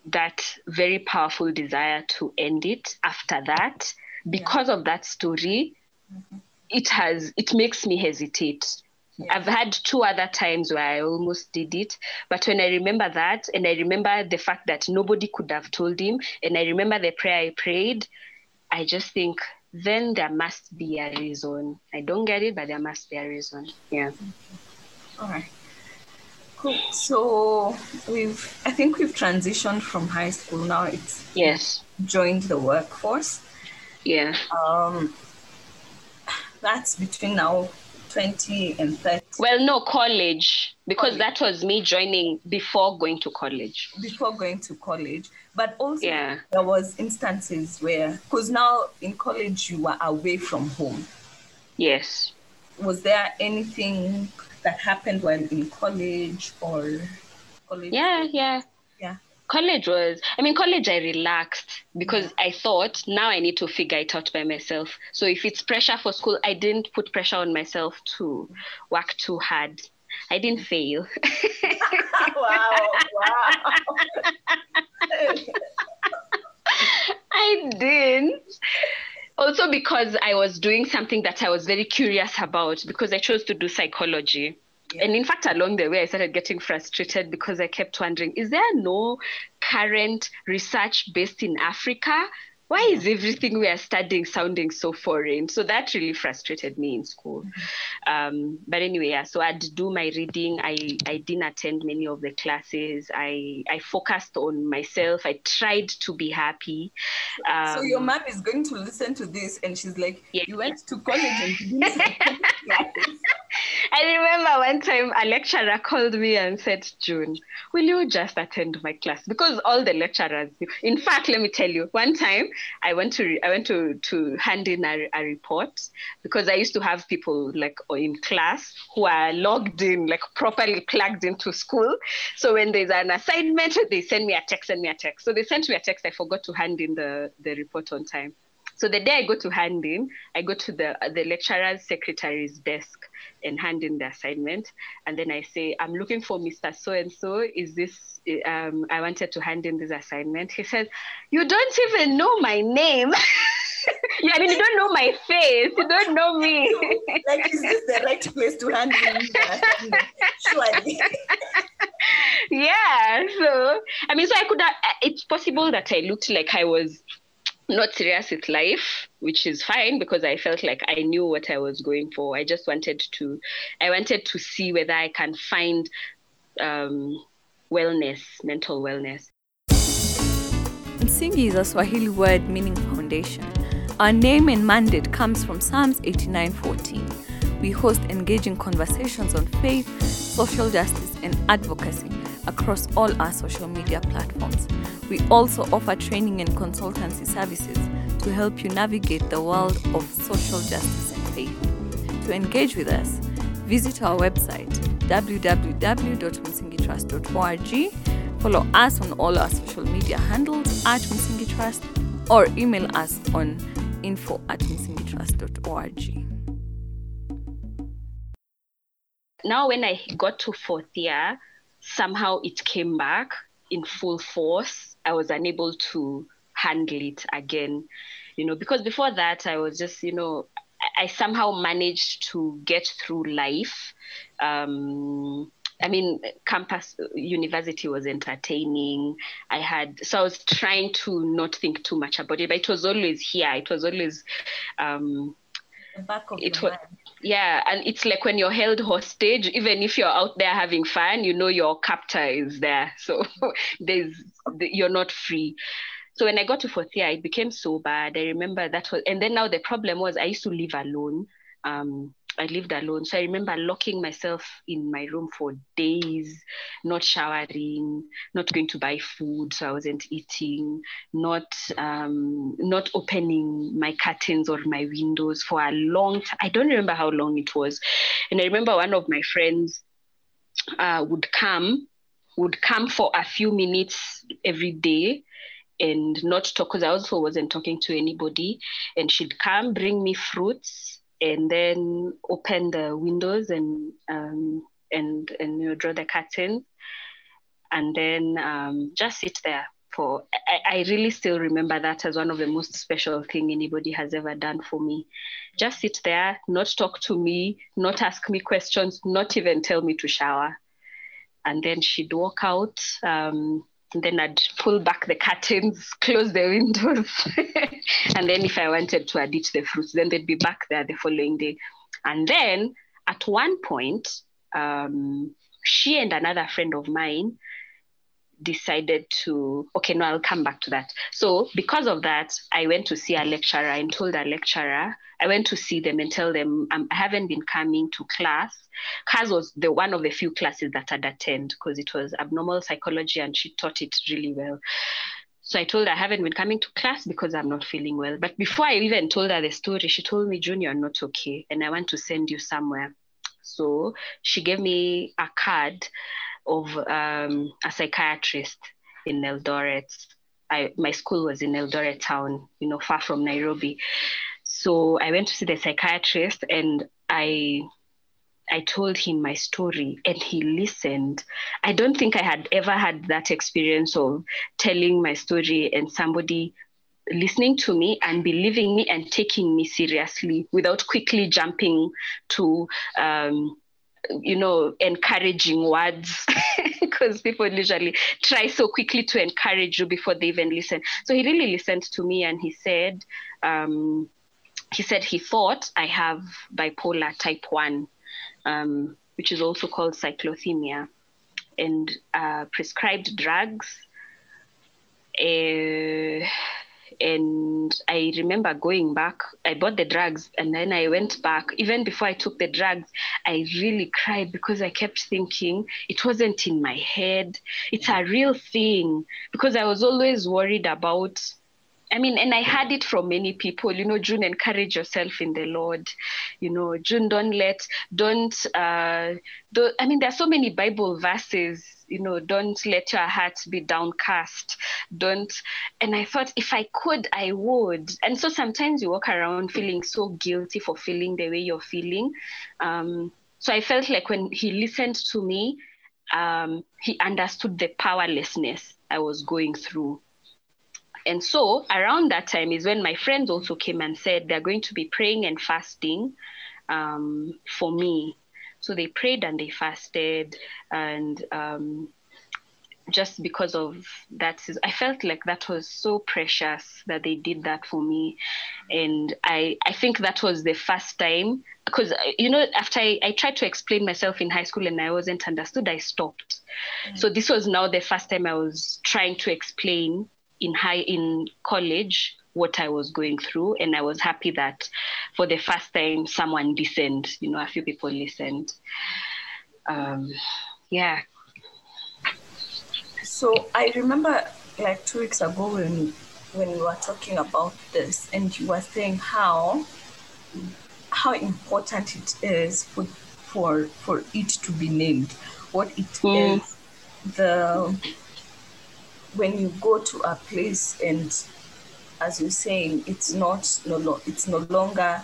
that very powerful desire to end it after that because yeah. of that story mm-hmm. it has it makes me hesitate yeah. I've had two other times where I almost did it. But when I remember that, and I remember the fact that nobody could have told him, and I remember the prayer I prayed, I just think then there must be a reason. I don't get it, but there must be a reason. Yeah. All right. Cool. So we've, I think we've transitioned from high school now. It's yes, joined the workforce. Yeah. Um, that's between now 20 and 30. Well, no, college, because college. that was me joining before going to college. Before going to college. But also, yeah. there was instances where, because now in college you were away from home. Yes. Was there anything that happened while in college or college? Yeah, yeah. College was, I mean, college I relaxed because I thought now I need to figure it out by myself. So if it's pressure for school, I didn't put pressure on myself to work too hard. I didn't fail. wow, wow. I didn't also because I was doing something that I was very curious about because I chose to do psychology. Yeah. And in fact, along the way, I started getting frustrated because I kept wondering is there no current research based in Africa why is everything we are studying sounding so foreign? So that really frustrated me in school. Mm-hmm. Um, but anyway, yeah, so I'd do my reading. I, I didn't attend many of the classes. I, I focused on myself. I tried to be happy. Um, so your mom is going to listen to this and she's like, yeah. you went to college and you didn't I remember one time a lecturer called me and said, June, will you just attend my class? Because all the lecturers, in fact, let me tell you, one time I went to I went to to hand in a, a report because I used to have people like in class who are logged in, like properly plugged into school. So when there's an assignment, they send me a text, send me a text. So they sent me a text. I forgot to hand in the, the report on time. So the day I go to hand in, I go to the the lecturer's secretary's desk and hand in the assignment, and then I say, "I'm looking for Mr. So and So. Is this? Um, I wanted to hand in this assignment." He says, "You don't even know my name." yeah, I mean, you don't know my face. You don't know me. like, is this the right place to hand in? Surely. yeah. So, I mean, so I could have, it's possible that I looked like I was not serious with life, which is fine because I felt like I knew what I was going for. I just wanted to, I wanted to see whether I can find um, wellness, mental wellness. Msingi is a Swahili word meaning foundation. Our name and mandate comes from Psalms 89:14. We host engaging conversations on faith, social justice, and advocacy across all our social media platforms. We also offer training and consultancy services to help you navigate the world of social justice and faith. To engage with us, visit our website www.msingitrust.org, follow us on all our social media handles at Trust, or email us on info at msingitrust.org. Now, when I got to fourth year, somehow it came back in full force. I was unable to handle it again, you know, because before that I was just, you know, I somehow managed to get through life. Um, I mean, campus university was entertaining. I had, so I was trying to not think too much about it, but it was always here. It was always, um, the back of it was, yeah and it's like when you're held hostage even if you're out there having fun you know your captor is there. So there's you're not free. So when i got to fourth year it became so bad. I remember that was and then now the problem was i used to live alone. Um I lived alone. So I remember locking myself in my room for days, not showering, not going to buy food, so I wasn't eating, not um, not opening my curtains or my windows for a long time. I don't remember how long it was. And I remember one of my friends uh, would come, would come for a few minutes every day and not talk because I also wasn't talking to anybody. And she'd come, bring me fruits and then open the windows and um, and and you know, draw the curtains, and then um, just sit there for. I, I really still remember that as one of the most special thing anybody has ever done for me. Just sit there, not talk to me, not ask me questions, not even tell me to shower, and then she'd walk out. Um, then I'd pull back the curtains, close the windows. and then if I wanted to, I'd eat the fruits. Then they'd be back there the following day. And then at one point, um, she and another friend of mine decided to okay no i'll come back to that so because of that i went to see a lecturer and told a lecturer i went to see them and tell them um, i haven't been coming to class class was the one of the few classes that i'd attend because it was abnormal psychology and she taught it really well so I told her I haven't been coming to class because I'm not feeling well. But before I even told her the story, she told me, Junior, you're not okay. And I want to send you somewhere. So she gave me a card of um, a psychiatrist in Eldoret. I, my school was in Eldoret town, you know, far from Nairobi. So I went to see the psychiatrist and I I told him my story and he listened. I don't think I had ever had that experience of telling my story and somebody listening to me and believing me and taking me seriously without quickly jumping to um, you know encouraging words because people usually try so quickly to encourage you before they even listen so he really listened to me and he said um, he said he thought i have bipolar type 1 um, which is also called cyclothymia, and uh, prescribed drugs. Uh, and I remember going back. I bought the drugs and then I went back. Even before I took the drugs, I really cried because I kept thinking it wasn't in my head. It's a real thing because I was always worried about I mean, and I heard it from many people, you know, June, encourage yourself in the Lord. You know, June, don't let, don't, uh, don't, I mean, there are so many Bible verses, you know, don't let your heart be downcast. Don't, and I thought if I could, I would. And so sometimes you walk around feeling so guilty for feeling the way you're feeling. Um, so I felt like when he listened to me, um, he understood the powerlessness I was going through and so around that time is when my friends also came and said they're going to be praying and fasting um, for me. So they prayed and they fasted, and um, just because of that, I felt like that was so precious that they did that for me, and I I think that was the first time because you know after I, I tried to explain myself in high school and I wasn't understood, I stopped. Mm-hmm. So this was now the first time I was trying to explain in high in college what I was going through, and I was happy that for the first time someone listened. You know, a few people listened. Um, yeah. So I remember like two weeks ago when when we were talking about this, and you were saying how how important it is for for for it to be named, what it mm. is, the when you go to a place and as you're saying it's not no no it's no longer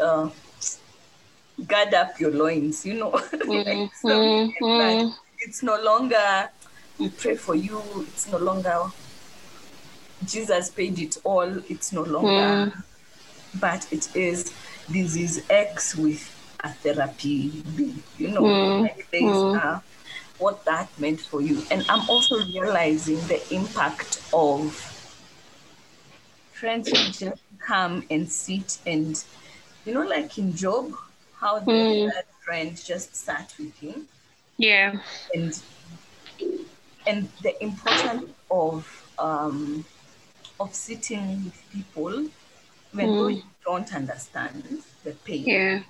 uh, guard up your loins you know like mm-hmm. it's no longer we pray for you it's no longer jesus paid it all it's no longer mm. but it is this is x with a therapy b you know mm. like there's mm. a what that meant for you. And I'm also realizing the impact of friends who just come and sit and, you know, like in Job, how the mm. friend just sat with him. Yeah. And and the importance of um, of sitting with people when mm. you don't understand the pain. Yeah.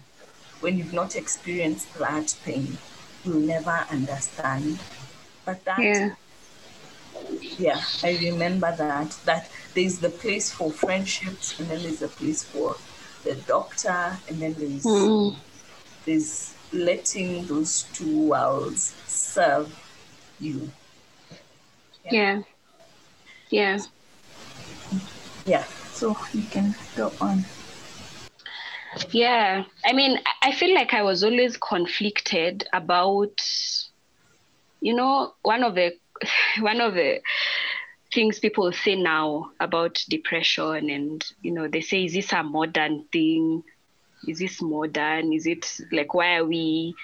When you've not experienced that pain never understand. But that, yeah. yeah, I remember that, that there's the place for friendships and then there's a place for the doctor and then there's, mm. there's letting those two worlds serve you. Yeah. Yeah. Yeah. So you can go on. Yeah, I mean, I feel like I was always conflicted about, you know, one of the one of the things people say now about depression, and you know, they say, is this a modern thing? Is this modern? Is it like why are we,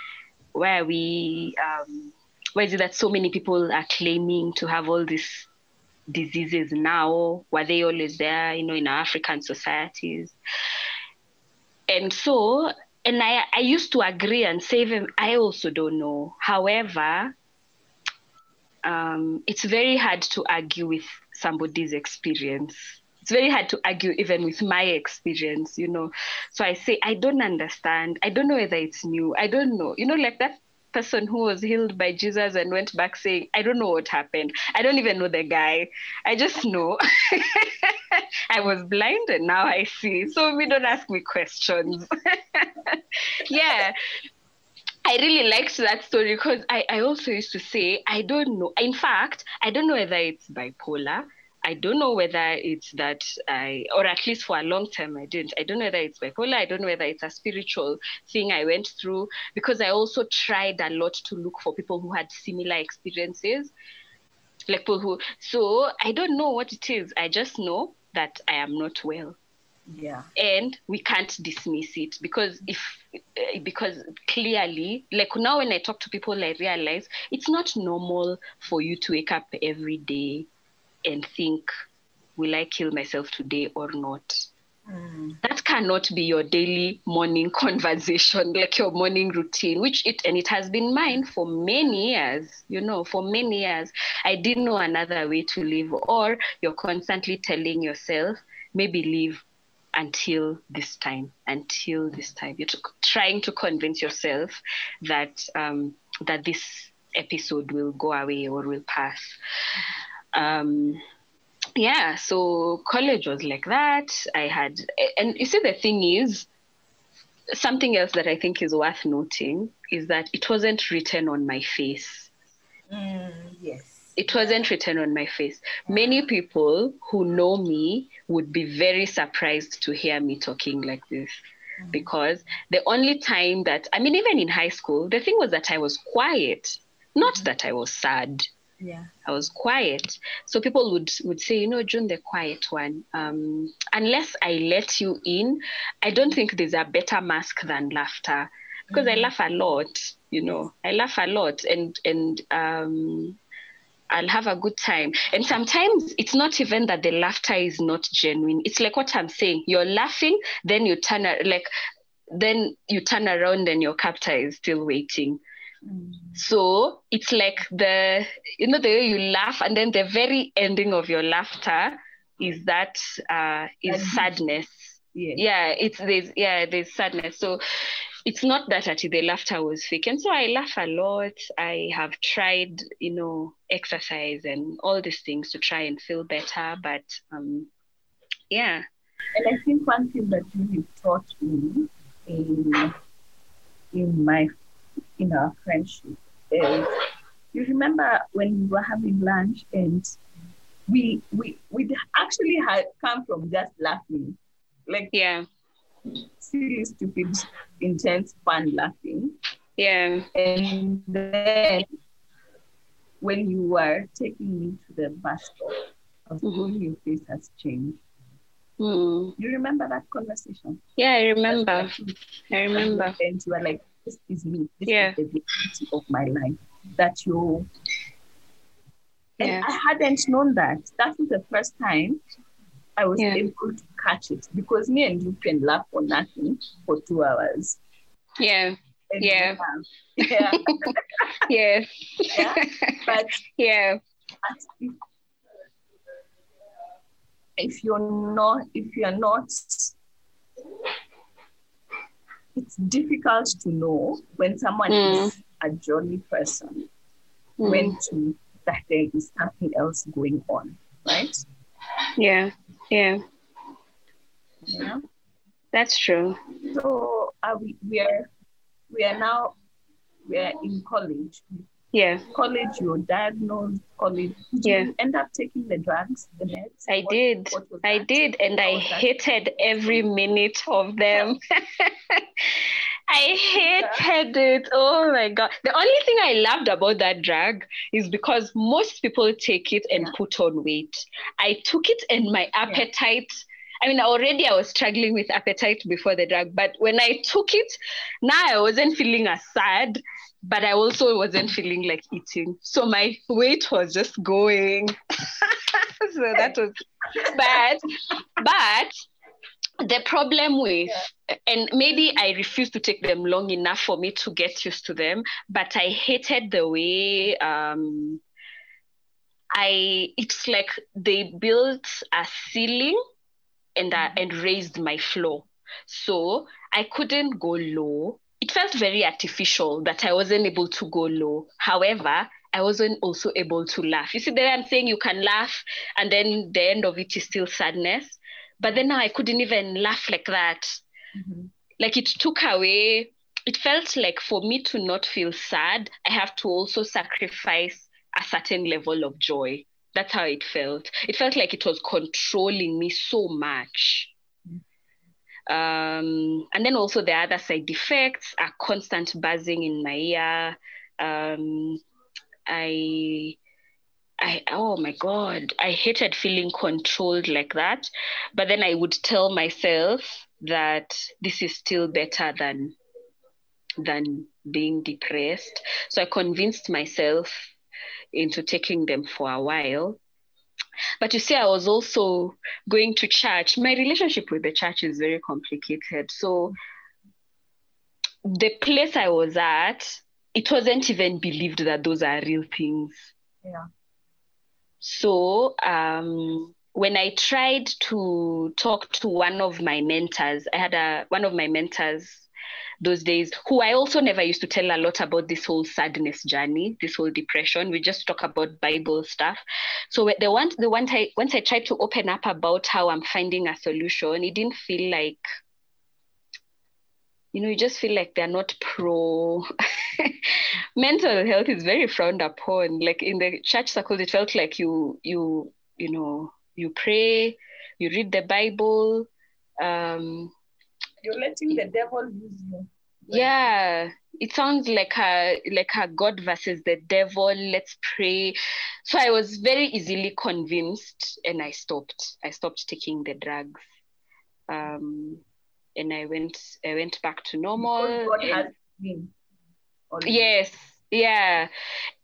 why are we, um, why is it that so many people are claiming to have all these diseases now? Were they always there, you know, in our African societies? And so and I, I used to agree and say them, I also don't know. However, um, it's very hard to argue with somebody's experience. It's very hard to argue even with my experience, you know. So I say, I don't understand. I don't know whether it's new. I don't know. You know, like that person who was healed by Jesus and went back saying, I don't know what happened. I don't even know the guy. I just know I was blind and now I see. So we don't ask me questions. yeah. I really liked that story because I, I also used to say, I don't know. In fact, I don't know whether it's bipolar. I don't know whether it's that I, or at least for a long time, I didn't. I don't know whether it's bipolar. I don't know whether it's a spiritual thing I went through because I also tried a lot to look for people who had similar experiences. Like people who, so I don't know what it is. I just know that I am not well Yeah. and we can't dismiss it because if eh, because clearly like now when i talk to people i realize it's not normal for you to wake up every day and think will i kill myself today or not that cannot be your daily morning conversation like your morning routine which it and it has been mine for many years you know for many years. I didn't know another way to live or you're constantly telling yourself maybe live until this time until this time. You're trying to convince yourself that um, that this episode will go away or will pass. Um, yeah so college was like that i had and you see the thing is something else that i think is worth noting is that it wasn't written on my face Mm, yes. it wasn't written on my face. Many people who know me would be very surprised to hear me talking like this. Because the only time that, I mean, even in high school, the thing was that I was quiet, not that I was sad. Yeah. I was quiet. So people would, would say, you know, June, the quiet one. Um, unless I let you in, I don't think there's a better mask than laughter because I laugh a lot, you know, I laugh a lot and, and, um, I'll have a good time. And sometimes it's not even that the laughter is not genuine. It's like what I'm saying. You're laughing, then you turn like then you turn around and your captor is still waiting. So it's like the you know the way you laugh and then the very ending of your laughter is that uh is Mhm. sadness. Yeah. Yeah, it's there's yeah, there's sadness. So it's not that actually the laughter was fake. And so I laugh a lot. I have tried, you know, exercise and all these things to try and feel better. But um yeah. And I think one thing that really taught me in in my in our friendship is you remember when we were having lunch and we we we actually had come from just laughing, like Yeah. silly, stupid, intense, fun laughing. Yeah. And then when you were taking me to the bus stop, I was told your face has changed. Mm. You remember that conversation? Yeah, I remember. I remember. And you were like, this is me. This Yeah. is the reality of my life. That you and Yeah. I hadn't known that. That was the first time I was Yeah. able to catch it because me and you can laugh for nothing for two hours. Yeah. And Yeah. laugh. Yeah. Yeah. But yeah. if, if you're not if you're not it's difficult to know when someone Mm. is a jolly person Mm. when to that there is something else going on right Yeah. Yeah. yeah That's true. so are we we are we are now we are in college Yeah. college you're diagnosed college did Yeah. you end up taking the drugs the meds I What- did. what I did. And How I was that? hated every minute of them. I hated it. Oh my God. The only thing I loved about that drug is because most people take it and Yeah. put on weight. I took it and my appetite. I mean, already I was struggling with appetite before the drug, but when I took it, now I wasn't feeling as sad, but I also wasn't feeling like eating. So my weight was just going. so that was bad. But the problem with yeah. and maybe i refused to take them long enough for me to get used to them but i hated the way um i it's like they built a ceiling and uh, and raised my floor so i couldn't go low it felt very artificial that i wasn't able to go low however I wasn't also able to laugh. You see, there I'm saying you can laugh, and then the end of it is still sadness. But then now I couldn't even laugh like that. Mm-hmm. Like it took away, it felt like for me to not feel sad, I have to also sacrifice a certain level of joy. That's how it felt. It felt like it was controlling me so much. Um, and then also the other side effects are constant buzzing in my ear. Um, I I oh my god, I hated feeling controlled like that. But then I would tell myself that this is still better than than being depressed. So I convinced myself into taking them for a while. But you see, I was also going to church. My relationship with the church is very complicated. So the place I was at, it wasn't even believed that those are real things. Yeah. So um, when I tried to talk to one of my mentors, I had a one of my mentors those days who I also never used to tell a lot about this whole sadness journey, this whole depression. We just talk about Bible stuff. So the one the one time once I tried to open up about how I'm finding a solution, it didn't feel like you know, you just feel like they're not pro. Mental health is very frowned upon. Like in the church circles, it felt like you, you, you know, you pray, you read the Bible. Um, You're letting the devil use you. Yeah, it sounds like a like a God versus the devil. Let's pray. So I was very easily convinced, and I stopped. I stopped taking the drugs. Um, and I went I went back to normal. yes, yeah.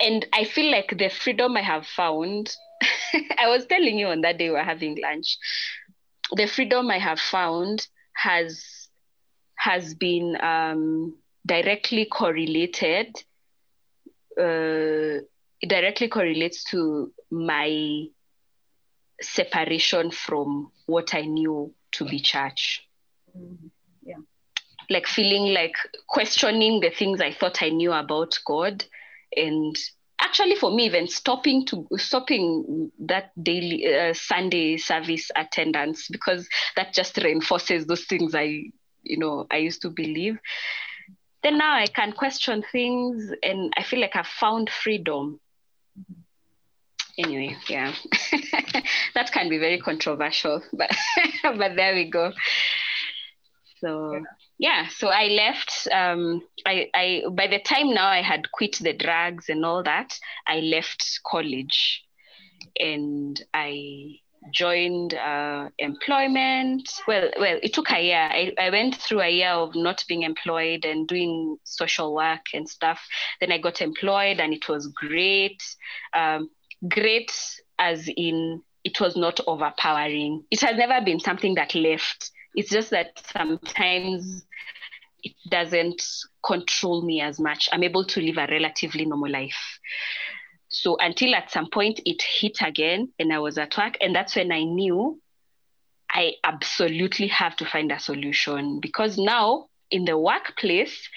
And I feel like the freedom I have found, I was telling you on that day we were having lunch, the freedom I have found has has been um, directly correlated uh, directly correlates to my separation from what I knew to be church. Yeah. Like feeling like questioning the things I thought I knew about God and actually for me even stopping to stopping that daily uh, sunday service attendance because that just reinforces those things i you know i used to believe. Then now i can question things and i feel like i've found freedom. Anyway yeah. That can be very controversial but but there we go. So yeah, so I left. Um, I, I by the time now I had quit the drugs and all that, I left college, and I joined uh, employment. Well, well, it took a year. I, I went through a year of not being employed and doing social work and stuff. Then I got employed, and it was great. Um, great as in it was not overpowering. It has never been something that left it's just that sometimes it doesn't control me as much. I'm able to live a relatively normal life. So until at some point it hit again and I was at work, and that's when I knew I absolutely have to find a solution because now in the workplace,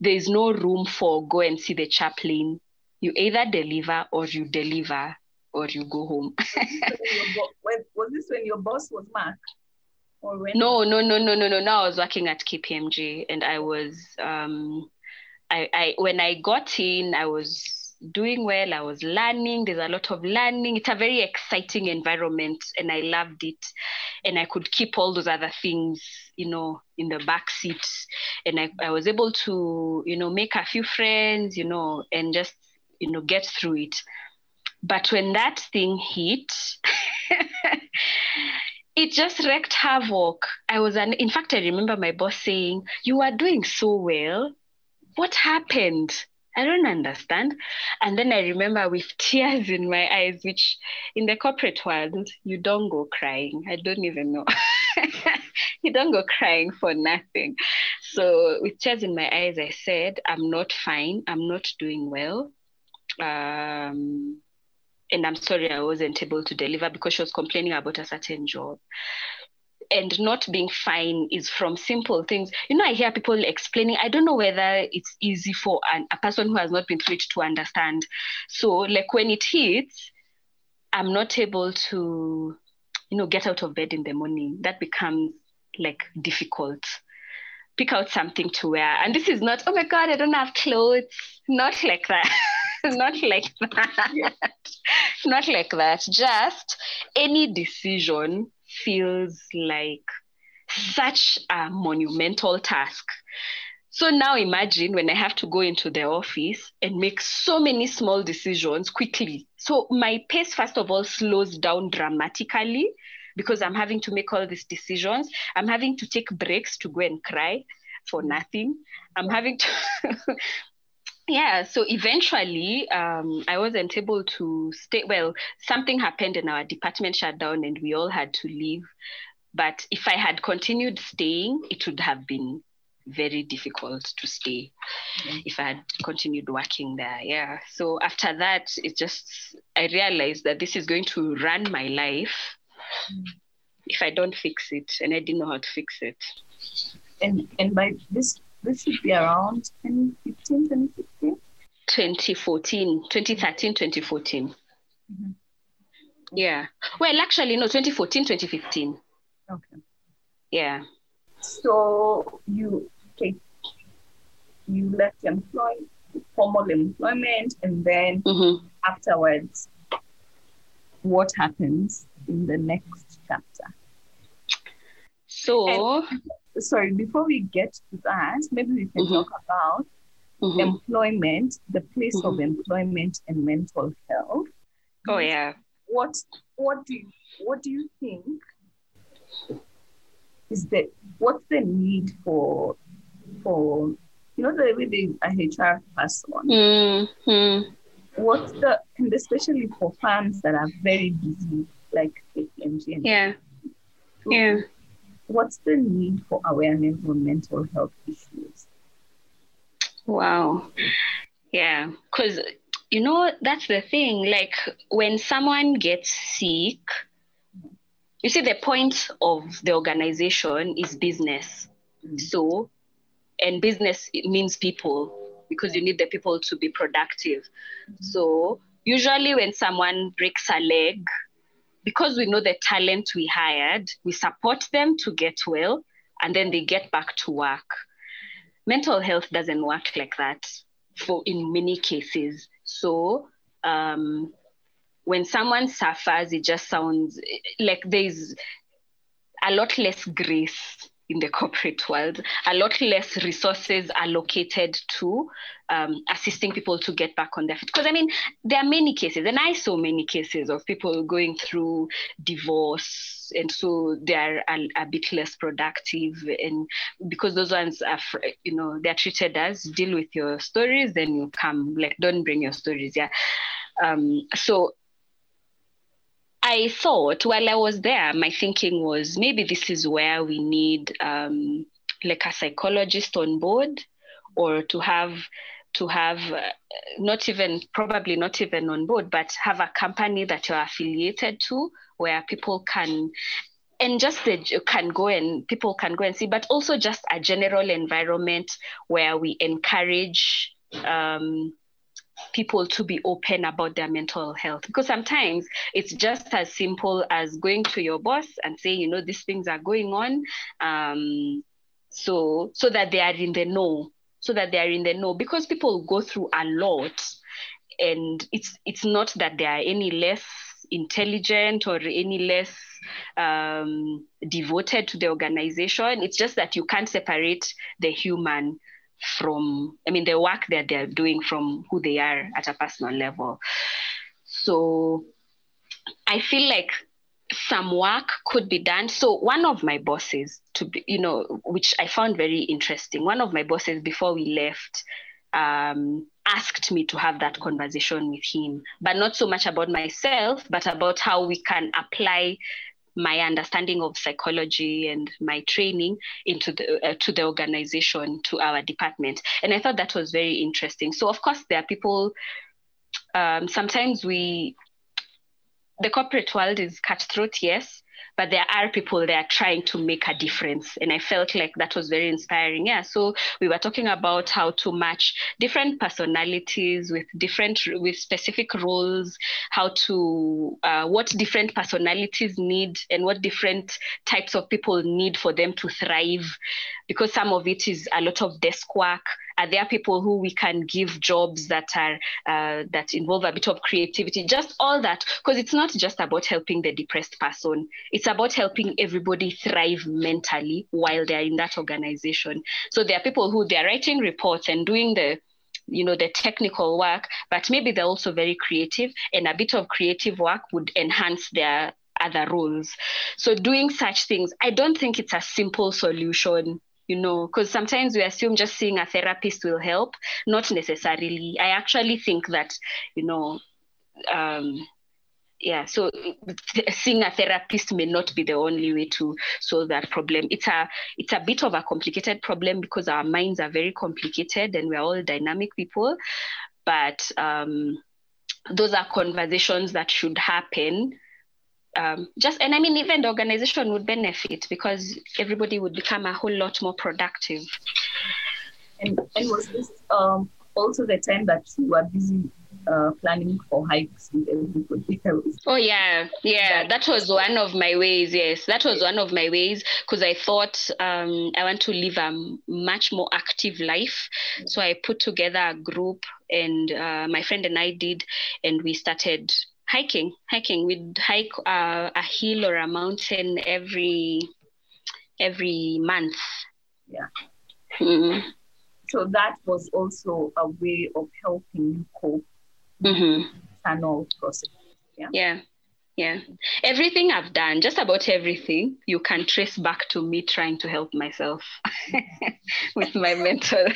there's no room for go and see the chaplain. You either deliver or you deliver or you go home. was this when your boss was Mark? Or when? No, no, no, no, no, no. No, I was working at KPMG, and I was, um, I, I when I got in, I was doing well. I was learning. There's a lot of learning. It's a very exciting environment, and I loved it. And I could keep all those other things, you know, in the back seat. And I, I was able to, you know, make a few friends, you know, and just, you know, get through it. But when that thing hit, it just wreaked havoc. I was an, in fact, I remember my boss saying, You are doing so well. What happened? I don't understand. And then I remember with tears in my eyes, which in the corporate world, you don't go crying. I don't even know. you don't go crying for nothing. So with tears in my eyes, I said, I'm not fine. I'm not doing well. Um, and I'm sorry I wasn't able to deliver because she was complaining about a certain job. And not being fine is from simple things. You know, I hear people explaining. I don't know whether it's easy for an, a person who has not been through it to understand. So, like when it hits, I'm not able to, you know, get out of bed in the morning. That becomes like difficult. Pick out something to wear. And this is not, oh my God, I don't have clothes. Not like that. not like that. not like that. Just any decision feels like such a monumental task. So now imagine when I have to go into the office and make so many small decisions quickly. So my pace, first of all, slows down dramatically because I'm having to make all these decisions. I'm having to take breaks to go and cry for nothing. I'm having to. yeah, so eventually um, I wasn't able to stay. Well, something happened and our department shut down and we all had to leave. But if I had continued staying, it would have been very difficult to stay mm-hmm. if I had continued working there. Yeah. So after that, it just, I realized that this is going to run my life mm-hmm. if I don't fix it. And I didn't know how to fix it. And, and by this, this should be around 2015, 2016? 2014, 2013, 2014. Mm-hmm. Yeah. Well, actually, no, 2014, 2015. Okay. Yeah. So you okay, you left employ formal employment and then mm-hmm. afterwards what happens in the next chapter so and, sorry before we get to that maybe we can mm-hmm. talk about mm-hmm. employment the place of mm-hmm. employment and mental health oh yeah what what do you what do you think is that what's the need for for you know the way they a HR person. Mm-hmm. What's the and especially for fans that are very busy like KPMG yeah. yeah. What's the need for awareness on mental health issues? Wow. Yeah, because you know that's the thing. Like when someone gets sick, you see the point of the organization is business. Mm-hmm. So and business it means people because you need the people to be productive. Mm-hmm. So usually when someone breaks a leg, because we know the talent we hired, we support them to get well and then they get back to work. Mental health doesn't work like that for in many cases. So um, when someone suffers, it just sounds like there's a lot less grace in the corporate world, a lot less resources are allocated to um, assisting people to get back on their feet. Because I mean, there are many cases, and I saw many cases of people going through divorce, and so they are a, a bit less productive. And because those ones are, you know, they're treated as deal with your stories, then you come, like, don't bring your stories. Yeah. Um, so I thought while I was there, my thinking was maybe this is where we need um, like a psychologist on board, or to have to have uh, not even probably not even on board, but have a company that you're affiliated to, where people can and just the, can go and people can go and see, but also just a general environment where we encourage um, people to be open about their mental health. Because sometimes it's just as simple as going to your boss and saying you know these things are going on. Um, so so that they are in the know so that they are in the know. Because people go through a lot and it's it's not that they are any less intelligent or any less um, devoted to the organization. It's just that you can't separate the human from i mean the work that they're doing from who they are at a personal level. So i feel like some work could be done. So one of my bosses to be you know which i found very interesting one of my bosses before we left um, asked me to have that conversation with him but not so much about myself but about how we can apply my understanding of psychology and my training into the uh, to the organization to our department. And i thought that was very interesting. So of course there are people um, sometimes we the corporate world is cutthroat yes but there are people that are trying to make a difference. And i felt like that was very inspiring. Yeah so we were talking about how to match different personalities with different with specific roles how to uh, what different personalities need and what different types of people need for them to thrive. Because some of it is a lot of desk work are there people who we can give jobs that are uh, that involve a bit of creativity? Just all that because it's not just about helping the depressed person. It's about helping everybody thrive mentally while they're in that organization. So there are people who they're writing reports and doing the you know the technical work but maybe they're also very creative and a bit of creative work would enhance their other roles. So doing such things i don't think it's a simple solution you know, because sometimes we assume just seeing a therapist will help. Not necessarily. I actually think that, you know, um, yeah, so seeing a therapist may not be the only way to solve that problem. It's a it's a bit of a complicated problem because our minds are very complicated and we're all dynamic people. But um, those are conversations that should happen um, just and I mean even the organization would benefit because everybody would become a whole lot more productive. And and was this um, also the time that you were busy uh, planning for hikes with everybody else? Oh yeah, yeah. That was one of my ways. Yes, that was one of my ways because I thought um, I want to live a much more active life. So I put together a group, and uh, my friend and I did, and we started hiking hiking. We'd hike uh, a hill or a mountain every every month. Yeah. Mm-hmm. so that was also a way of helping you cope mm-hmm. tunnel process. Yeah. Yeah yeah. Everything i've done just about everything you can trace back to me trying to help myself with my mental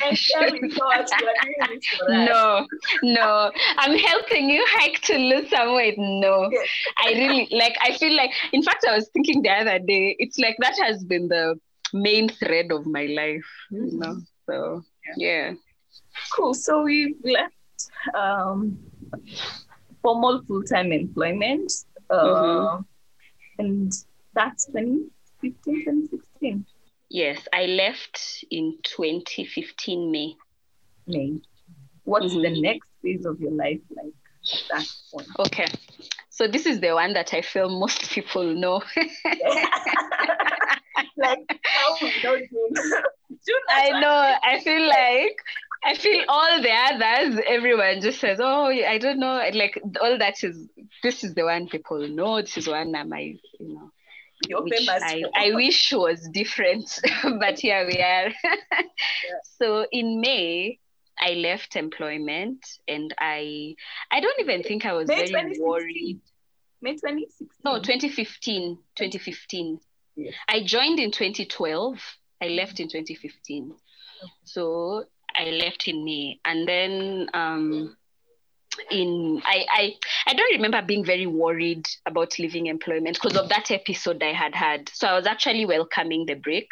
no no. I'm helping you hike to lose some weight. No. I really like i feel like in fact i was thinking the other day it's like that has been the main thread of my life mm-hmm. you know so yeah. cool. So we left um formal full-time employment mm-hmm. Uh, and that's 2015, 2016. Yes, I left in 2015 May. May. What's mm-hmm. the next phase of your life like at that point? Okay. So this is the one that I feel most people know. like how we don't do. I know. I feel like I feel all the others, everyone just says, "Oh, I don't know." Like all that is. This is the one people know. This is one that my, you know. You're. I, I wish was different, but here we are. yeah. So in May, I left employment, and I I don't even think I was May very worried. May 2016. No, 2015. 2015. Yes. I joined in 2012. I left in 2015. So I left in May, and then um, in I, I I don't remember being very worried about leaving employment because of that episode I had had. So I was actually welcoming the break,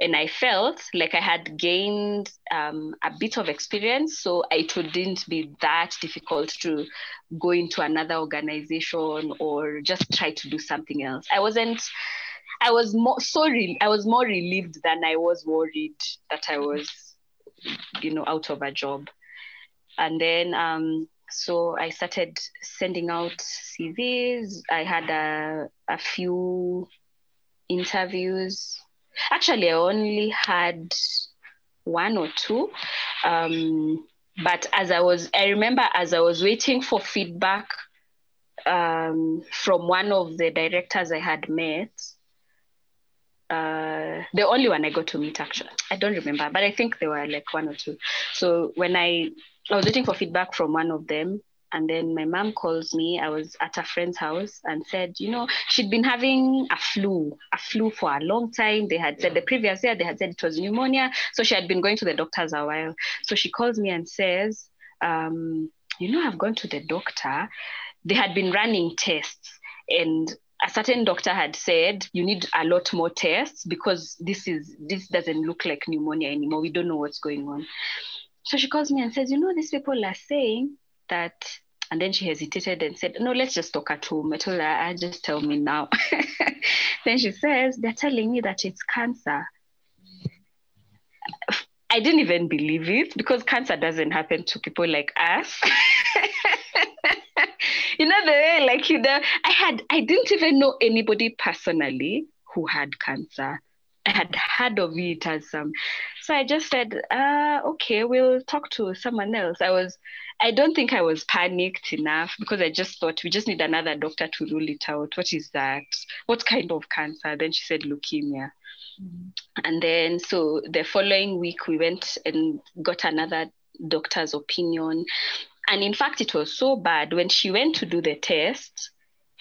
and I felt like I had gained um, a bit of experience, so it wouldn't be that difficult to go into another organization or just try to do something else. I wasn't. I was more so re- I was more relieved than I was worried that I was you know, out of a job. And then, um, so I started sending out CVs. I had a, a few interviews. Actually, I only had one or two. Um, but as I was, I remember as I was waiting for feedback um, from one of the directors I had met, uh, the only one I got to meet actually. I don't remember, but I think there were like one or two. So when I I was waiting for feedback from one of them, and then my mom calls me. I was at a friend's house and said, you know, she'd been having a flu, a flu for a long time. They had said the previous year they had said it was pneumonia, so she had been going to the doctors a while. So she calls me and says, um, you know, I've gone to the doctor. They had been running tests and a certain doctor had said you need a lot more tests because this is this doesn't look like pneumonia anymore. We don't know what's going on. So she calls me and says, you know, these people are saying that and then she hesitated and said, No, let's just talk at home. I told her, I just tell me now. then she says, They're telling me that it's cancer. I didn't even believe it because cancer doesn't happen to people like us. you know the way like you know i had i didn't even know anybody personally who had cancer. I had heard of it as um so i just said uh okay we'll talk to someone else. I was i don't think i was panicked enough because i just thought we just need another doctor to rule it out. What is that? What kind of cancer? Then she said leukemia. Mm-hmm. and then so the following week we went and got another doctor's opinion and in fact, it was so bad when she went to do the test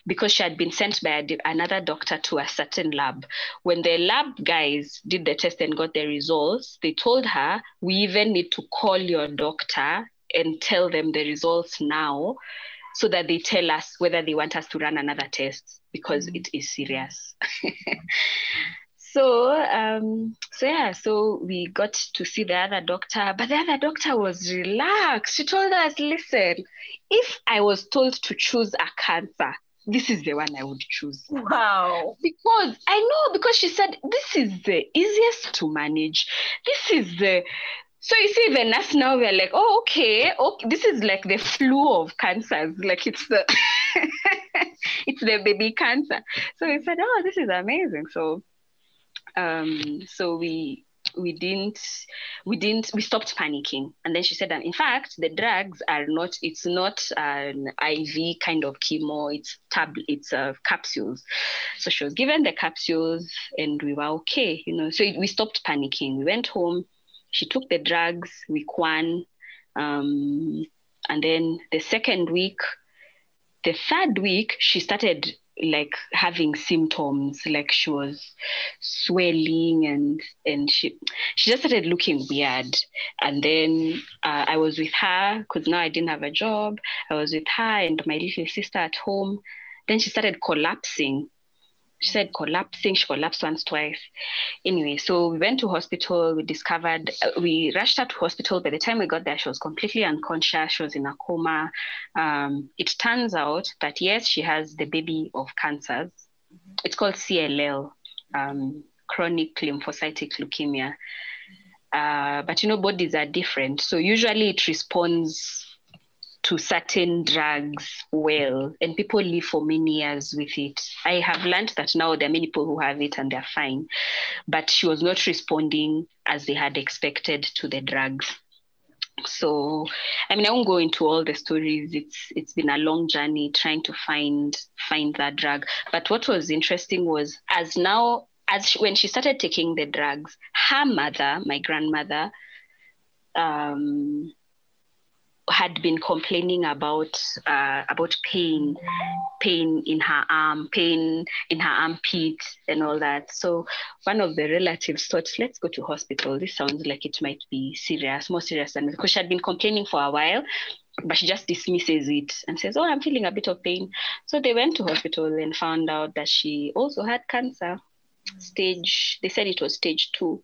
because she had been sent by a, another doctor to a certain lab. When the lab guys did the test and got the results, they told her, We even need to call your doctor and tell them the results now so that they tell us whether they want us to run another test because mm-hmm. it is serious. so um, so yeah so we got to see the other doctor but the other doctor was relaxed she told us listen if i was told to choose a cancer this is the one i would choose wow because i know because she said this is the easiest to manage this is the so you see, the us now we're like, oh, okay, okay, this is like the flu of cancers. Like it's the it's the baby cancer. So we said, oh, this is amazing. So um, so we we didn't we didn't we stopped panicking. And then she said that in fact the drugs are not it's not an iv kind of chemo. It's tab it's uh, capsules. So she was given the capsules and we were okay you know. So we stopped panicking. We went home. She took the drugs week one. Um, and then the second week the third week she started like having symptoms like she was swelling and and she she just started looking weird. And then uh, i was with her because now i didn't have a job. I was with her and my little sister at home. Then she started collapsing she said collapsing. She collapsed once, twice. Anyway, so we went to hospital. We discovered, uh, we rushed her to hospital. By the time we got there, she was completely unconscious. She was in a coma. Um, it turns out that yes, she has the baby of cancers. Mm-hmm. It's called CLL, um, chronic lymphocytic leukemia. Uh, but you know, bodies are different. So usually it responds to certain drugs well and people live for many years with it. I have learned that now there are many people who have it and they're fine but she was not responding as they had expected to the drugs. So i mean i won't go into all the stories. It's it's been a long journey trying to find find that drug. But what was interesting was as now as she, when she started taking the drugs her mother my grandmother um, had been complaining about uh, about pain, pain in her arm, pain in her armpit, and all that. So one of the relatives thought, let's go to hospital. This sounds like it might be serious, more serious than because she had been complaining for a while. But she just dismisses it and says, Oh, I'm feeling a bit of pain. So they went to hospital and found out that she also had cancer. Stage, they said it was stage two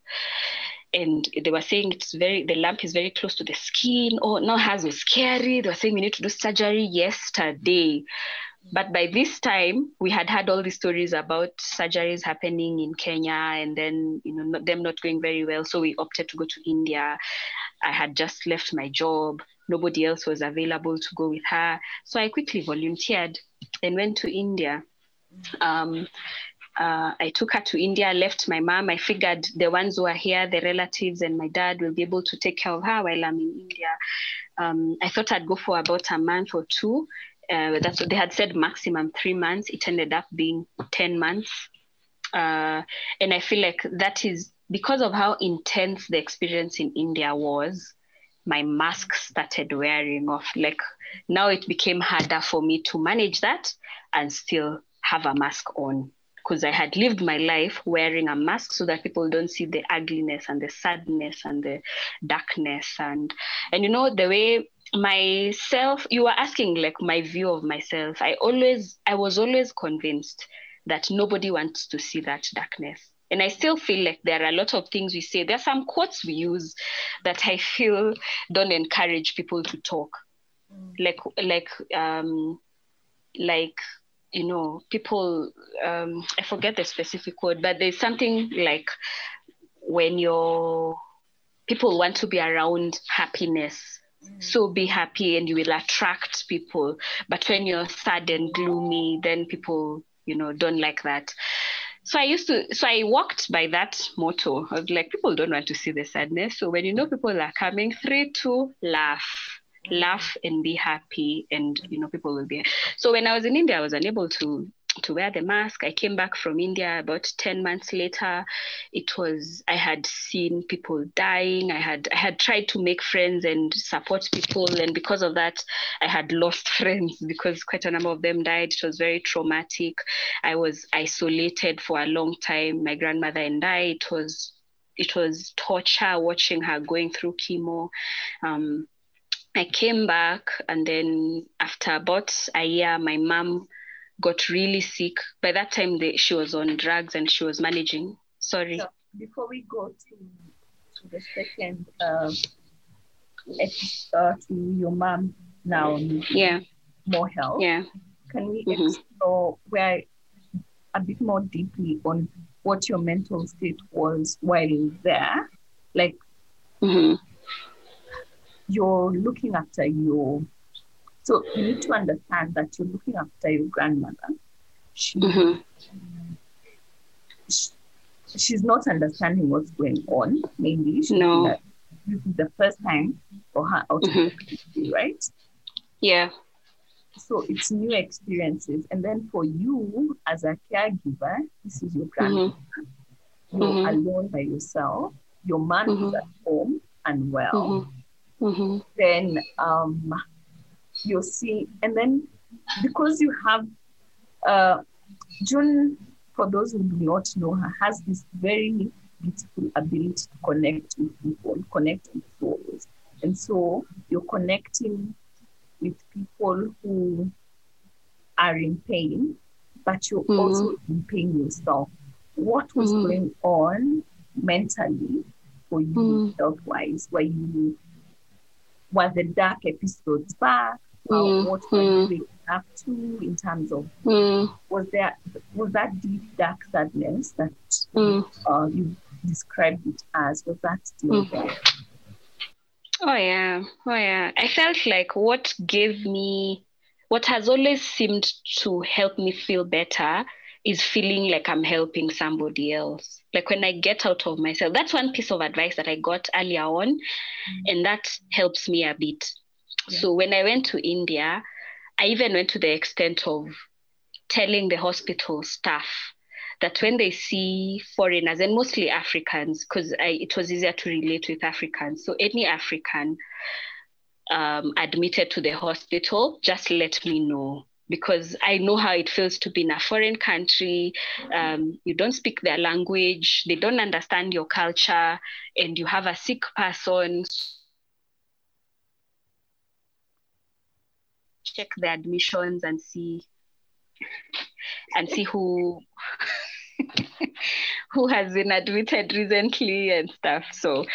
and they were saying it's very the lump is very close to the skin. Oh, now has was scary. They were saying we need to do surgery yesterday. But by this time we had had all these stories about surgeries happening in kenya and then you know them not going very well. So we opted to go to india. I had just left my job. Nobody else was available to go with her. So i quickly volunteered and went to india. Um, uh, I took her to India, left my mom. I figured the ones who are here, the relatives and my dad, will be able to take care of her while I'm in India. Um, I thought I'd go for about a month or two. Uh, that's what they had said, maximum three months. It ended up being 10 months. Uh, and I feel like that is because of how intense the experience in India was, my mask started wearing off. Like now it became harder for me to manage that and still have a mask on because I had lived my life wearing a mask so that people don't see the ugliness and the sadness and the darkness and and you know the way myself you were asking like my view of myself i always i was always convinced that nobody wants to see that darkness. And I still feel like there are a lot of things we say. There are some quotes we use that I feel don't encourage people to talk. Mm. Like like um like you know people um I forget the specific word, but there's something like when your people want to be around happiness Mm. So be happy and you will attract people. But when you're sad and gloomy, then people, you know, don't like that. So I used to, so I walked by that motto. I was like, people don't want to see the sadness. So when you know people are coming, three, two, laugh laugh and be happy and you know people will be so when i was in india i was unable to to wear the mask. I came back from India about 10 months later. It was I had seen people dying. I had I had tried to make friends and support people and because of that I had lost friends because quite a number of them died. It was very traumatic. I was isolated for a long time. My grandmother and I it was it was torture watching her going through chemo. Um, I came back and then after about a year my mom got really sick. By that time, they, she was on drugs and she was managing. Sorry. So before we go to, to the second uh, episode, to your mom now, yeah, more help. Yeah. Can we mm-hmm. explore where a bit more deeply on what your mental state was while there? Like, mm-hmm. You're looking after your so you need to understand that you're looking after your grandmother. She, mm-hmm. she she's not understanding what's going on. maybe she no. This is the first time for her out mm-hmm. of the country, right? Yeah. So it's new experiences, and then for you as a caregiver, this is your grandmother. Mm-hmm. You're mm-hmm. alone by yourself. Your man is mm-hmm. at home and well. Mm-hmm. Then um, you see, and then because you have uh, June, for those who do not know her, has this very beautiful ability to connect with people, connect with souls. And so you're connecting with people who are in pain, but you're mm-hmm. also in pain yourself. What was mm-hmm. going on mentally for you mm-hmm. health wise? Were you were the dark episodes back? mm, what mm. we up to in terms of mm. was there was that deep dark sadness that mm. uh, you described it as was that still mm. there? Oh yeah, oh yeah. I felt like what gave me what has always seemed to help me feel better is feeling like I'm helping somebody else. Like when I get out of myself, that's one piece of advice that I got earlier on, mm. and that helps me a bit so when I went to India, I even went to the extent of telling the hospital staff that when they see foreigners and mostly Africans, because it was easier to relate with Africans, so any African um, admitted to the hospital, just let me know because I know how it feels to be in a foreign country. Um, you don't speak their language, they don't understand your culture, and you have a sick person. check the admissions and see and see who who has been admitted recently and stuff. So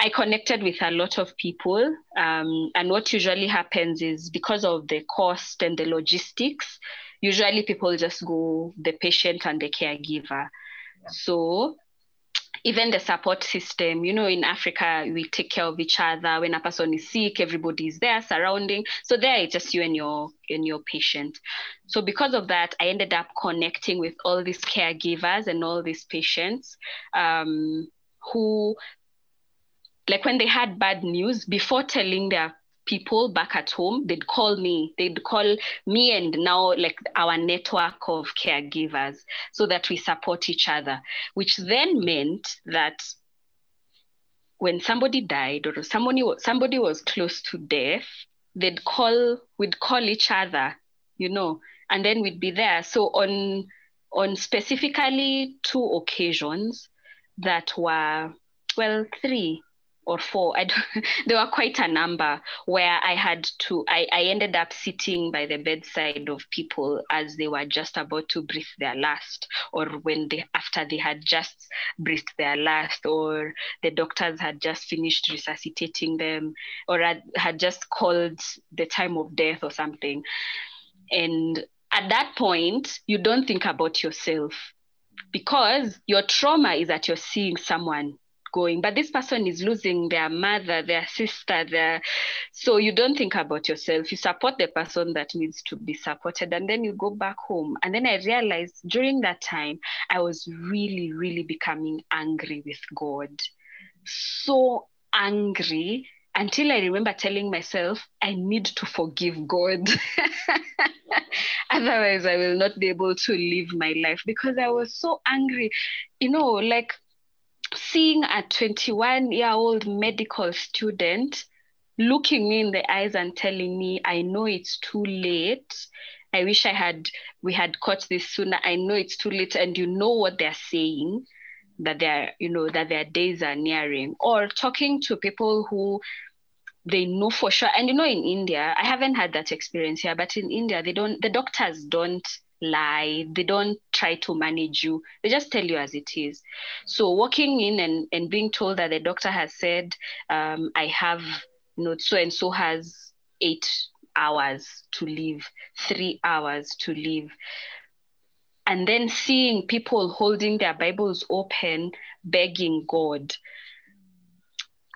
I connected with a lot of people. Um, and what usually happens is because of the cost and the logistics, usually people just go the patient and the caregiver. Yeah. So even the support system you know in africa we take care of each other. When a person is sick everybody is there surrounding. So there it's just you and your and your patient. So because of that i ended up connecting with all these caregivers and all these patients um, who like when they had bad news before telling their people back at home, they'd call me. They'd call me and now like our network of caregivers so that we support each other, which then meant that when somebody died or somebody somebody was close to death, they'd call we'd call each other, you know, and then we'd be there. So on on specifically two occasions that were well three or four. I there were quite a number where I had to. I, I ended up sitting by the bedside of people as they were just about to breathe their last, or when they after they had just breathed their last, or the doctors had just finished resuscitating them, or had, had just called the time of death or something. And at that point, you don't think about yourself because your trauma is that you're seeing someone going but this person is losing their mother their sister their so you don't think about yourself you support the person that needs to be supported and then you go back home and then i realized during that time i was really really becoming angry with god so angry until I remember telling myself, I need to forgive God. Otherwise, I will not be able to live my life because I was so angry. You know, like seeing a 21 year old medical student looking me in the eyes and telling me, I know it's too late. I wish I had we had caught this sooner. I know it's too late, and you know what they're saying, that they're, you know, that their days are nearing. Or talking to people who they know for sure. And you know, in India, I haven't had that experience here, but in India, they don't the doctors don't lie. They don't try to manage you. They just tell you as it is. So walking in and, and being told that the doctor has said um, i have you know so and so has eight hours to live three hours to live and then seeing people holding their bibles open begging god.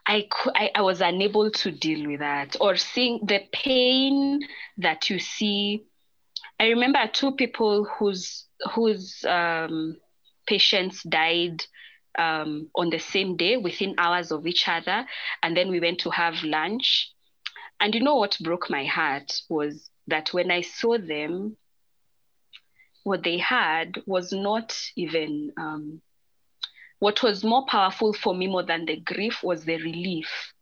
I, I, I was unable to deal with that. Or seeing the pain that you see I remember two people whose whose um, patients died um, on the same day within hours of each other, and then we went to have lunch. And you know what broke my heart was that when I saw them, what they had was not even um, what was more powerful for me more than the grief was the relief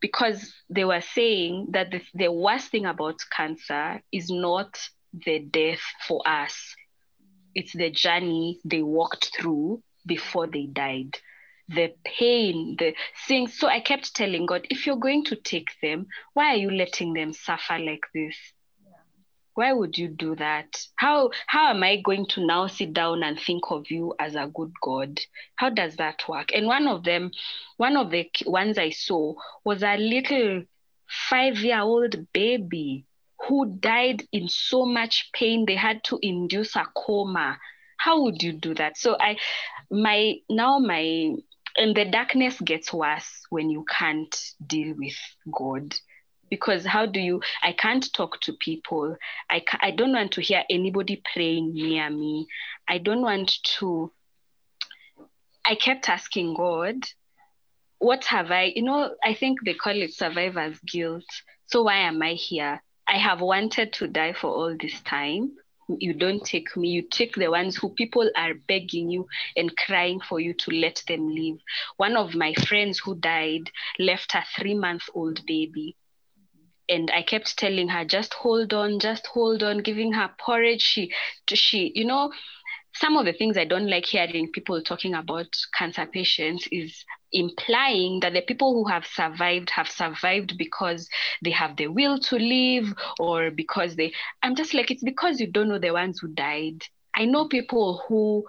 because they were saying that the, the worst thing about cancer is not the death for us. It's the journey they walked through before they died. The pain, the things. So I kept telling God, if you're going to take them, why are you letting them suffer like this? Why would you do that? How how am I going to now sit down and think of you as a good God? How does that work? And one of them, one of the ones I saw was a little five-year-old baby who died in so much pain they had to induce a coma. How would you do that? So i my now my and the darkness gets worse when you can't deal with god. Because how do you i can't talk to people. I i don't want to hear anybody praying near me. I don't want to i kept asking god what have i you know i think they call it survivor's guilt. So why am i here I have wanted to die for all this time. You don't take me, you take the ones who people are begging you and crying for you to let them live. One of my friends who died left a three month old baby. And I kept telling her, just hold on, just hold on, giving her porridge. She, she, you know, some of the things I don't like hearing people talking about cancer patients is implying that the people who have survived have survived because they have the will to live or because they i'm just like it's because you don't know the ones who died. I know people who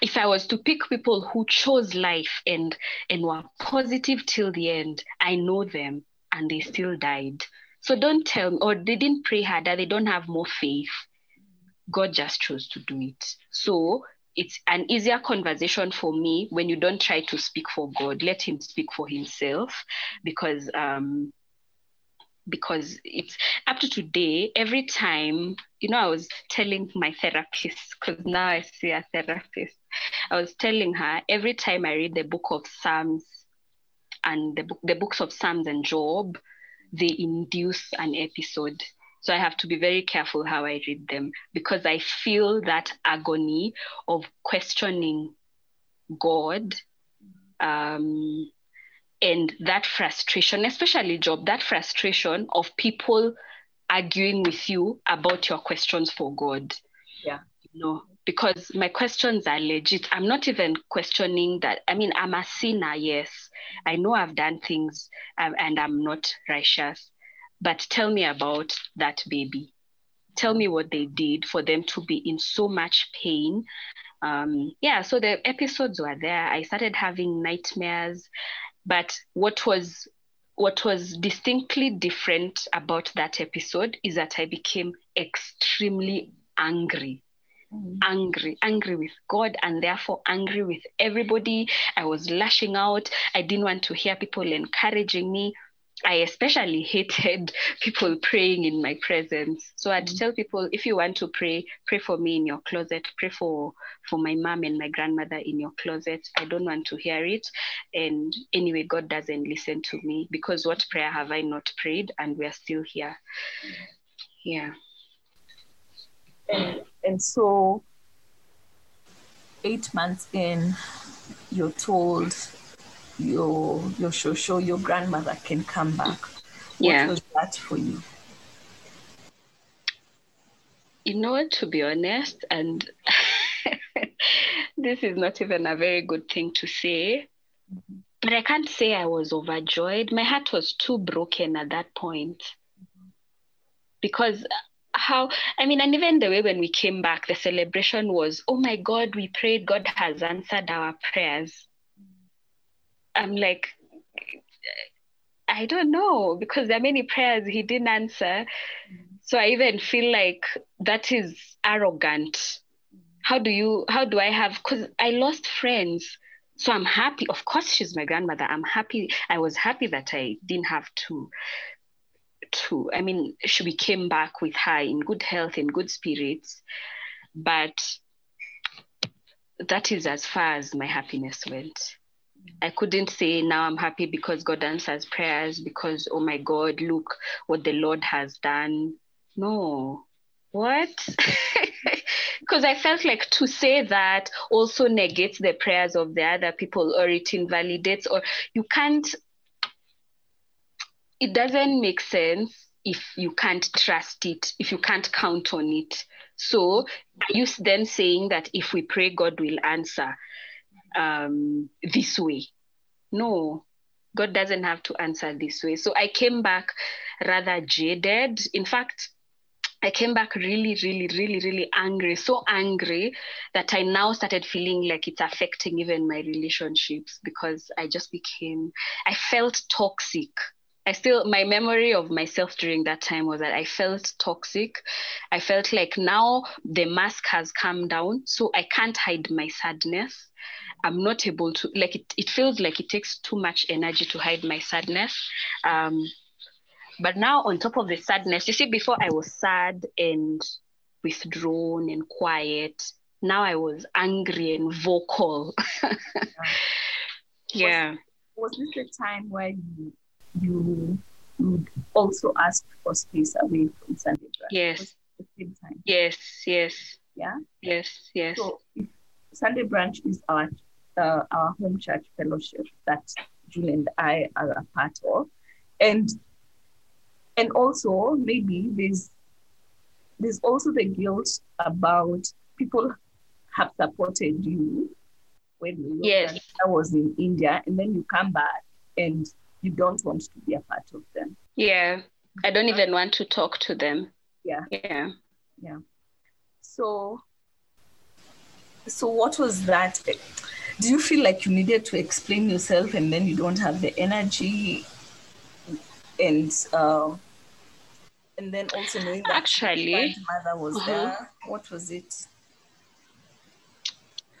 if i was to pick people who chose life and and were positive till the end i know them and they still died. So don't tell me or they didn't pray harder they don't have more faith. God just chose to do it. So it's an easier conversation for me when you don't try to speak for God. Let Him speak for Himself, because um, because it's up to today. Every time, you know, I was telling my therapist because now I see a therapist. I was telling her every time I read the book of Psalms and the book, the books of Psalms and Job, they induce an episode so I have to be very careful how I read them because I feel that agony of questioning God um, and that frustration, especially Job, that frustration of people arguing with you about your questions for God. Yeah. No, because my questions are legit. I'm not even questioning that. I mean, I'm a sinner, yes. I know I've done things um, and I'm not righteous. But tell me about that baby. Tell me what they did for them to be in so much pain. Um, yeah, so the episodes were there. I started having nightmares. But what was what was distinctly different about that episode is that I became extremely angry. Mm. Angry, angry with God, and therefore angry with everybody. I was lashing out. I didn't want to hear people encouraging me. I especially hated people praying in my presence. So I'd mm-hmm. tell people, if you want to pray, pray for me in your closet. Pray for for my mom and my grandmother in your closet. I don't want to hear it. And anyway, God doesn't listen to me because what prayer have I not prayed? And we're still here. Yeah. And, and so, eight months in, you're told your your shosho, your grandmother can come back. Yeah. What was that for you? You know, to be honest, and this is not even a very good thing to say, mm-hmm. but I can't say I was overjoyed. My heart was too broken at that point. Mm-hmm. Because how i mean and even the way when we came back the celebration was oh my god we prayed god has answered our prayers I'm like, I don't know because there are many prayers he didn't answer. So I even feel like that is arrogant. How do you, how do I have, because I lost friends. So I'm happy. Of course, she's my grandmother. I'm happy. I was happy that I didn't have to, to, I mean, she came back with her in good health, in good spirits. But that is as far as my happiness went. I couldn't say now I'm happy because God answers prayers because oh my God, look what the Lord has done. No. What? Because I felt like to say that also negates the prayers of the other people or it invalidates or you can't it doesn't make sense if you can't trust it, if you can't count on it. So are you then saying that if we pray, God will answer? Um, this way. No, God doesn't have to answer this way. So I came back rather jaded. In fact, I came back really, really, really, really angry, so angry that I now started feeling like it's affecting even my relationships because I just became, I felt toxic. I still, my memory of myself during that time was that I felt toxic. I felt like now the mask has come down, so I can't hide my sadness. I'm not able to like it, it feels like it takes too much energy to hide my sadness. Um, but now on top of the sadness, you see, before I was sad and withdrawn and quiet. Now I was angry and vocal. yeah. Was, was this a time where you you would also ask for space away from Sunday? Yes. Yes, yes. Yeah. Yes, yes. So if Sunday brunch is our uh, our home church fellowship that Julie and I are a part of, and and also maybe there's there's also the guilt about people have supported you when you yes. I was in India, and then you come back and you don't want to be a part of them. Yeah, I don't even want to talk to them. Yeah, yeah, yeah. So, so what was that? do you feel like you needed to explain yourself and then you don't have the energy and uh, and then also knowing that actually mother was uh-huh. there what was it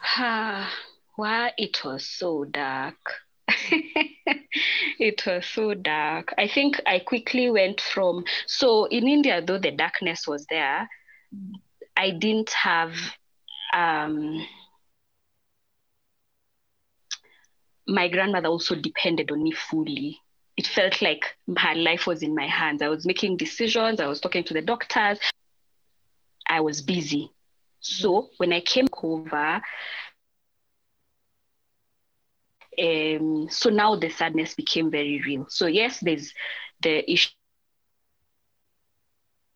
ah wow it was so dark it was so dark i think i quickly went from so in india though the darkness was there i didn't have um my grandmother also depended on me fully. It felt like her life was in my hands. I was making decisions, I was talking to the doctors, I was busy. So when I came over, um, so now the sadness became very real. So yes, there's the issue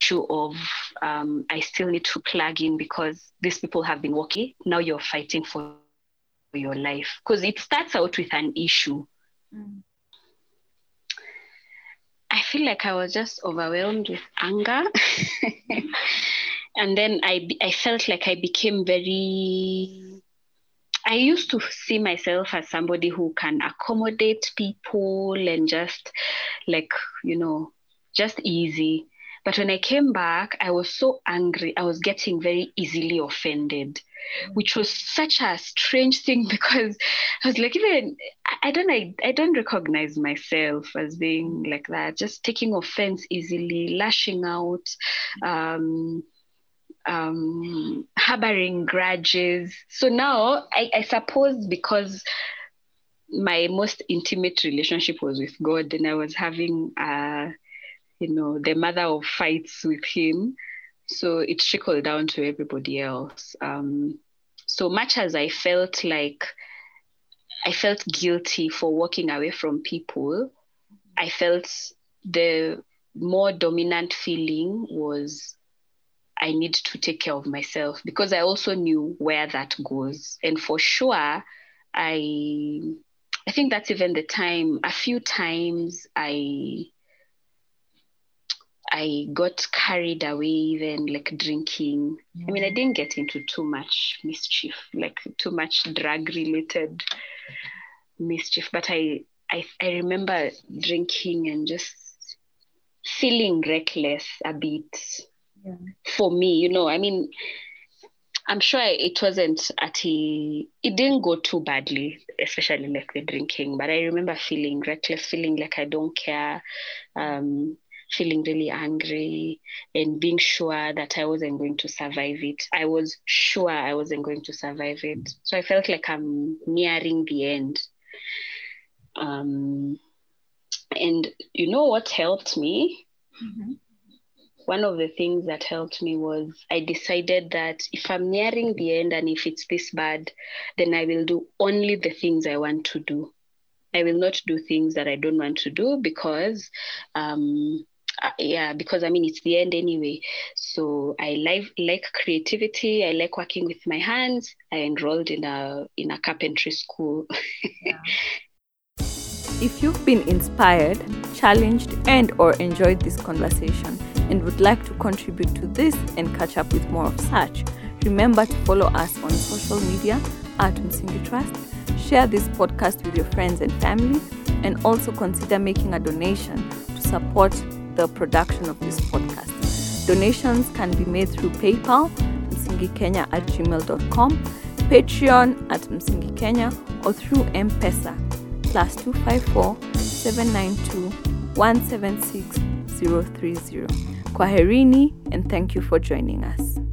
issue of um, I still need to plug in because these people have been working. Now you're fighting for your life because it starts out with an issue. Mm. I feel like I was just overwhelmed with anger. and then I, I felt like I became very I used to see myself as somebody who can accommodate people and just like, you know, just easy. But when I came back, I was so angry. I was getting very easily offended, which was such a strange thing because I was like, even I don't I, I don't recognize myself as being like that, just taking offense easily, lashing out. Um, um, harboring grudges. So now I, I suppose because my most intimate relationship was with God and I was having, uh, you know, the mother of fights with Him. So it trickled down to everybody else. Um, so much as I felt like I felt guilty for walking away from people, I felt the more dominant feeling was I need to take care of myself because I also knew where that goes. And for sure, I I think that's even the time a few times I I got carried away even like drinking. I mean I didn't get into too much mischief, like too much drug related mischief, but I I I remember drinking and just feeling reckless a bit yeah. for me, you know, I mean, I'm sure it wasn't at a, it didn't go too badly, especially like the drinking, but I remember feeling reckless, feeling like I don't care, um, feeling really angry and being sure that I wasn't going to survive it. I was sure I wasn't going to survive it. So I felt like I'm nearing the end. Um, and you know what helped me? Mm-hmm one of the things that helped me was I decided that if I'm nearing the end and if it's this bad, then I will do only the things I want to do. I will not do things that I don't want to do because, um, uh, yeah, because I mean it's the end anyway. So I like like creativity. I like working with my hands. I enrolled in a in a carpentry school. Yeah. if you've been inspired, challenged, and or enjoyed this conversation and would like to contribute to this and catch up with more of such, remember to follow us on social media at Msingi Trust, share this podcast with your friends and family, and also consider making a donation to support the production of this podcast. Donations can be made through PayPal, msingikenya at gmail.com, Patreon at Msingi Kenya, or through M-Pesa, plus 254 792 176 030. Kwaherini, and thank you for joining us.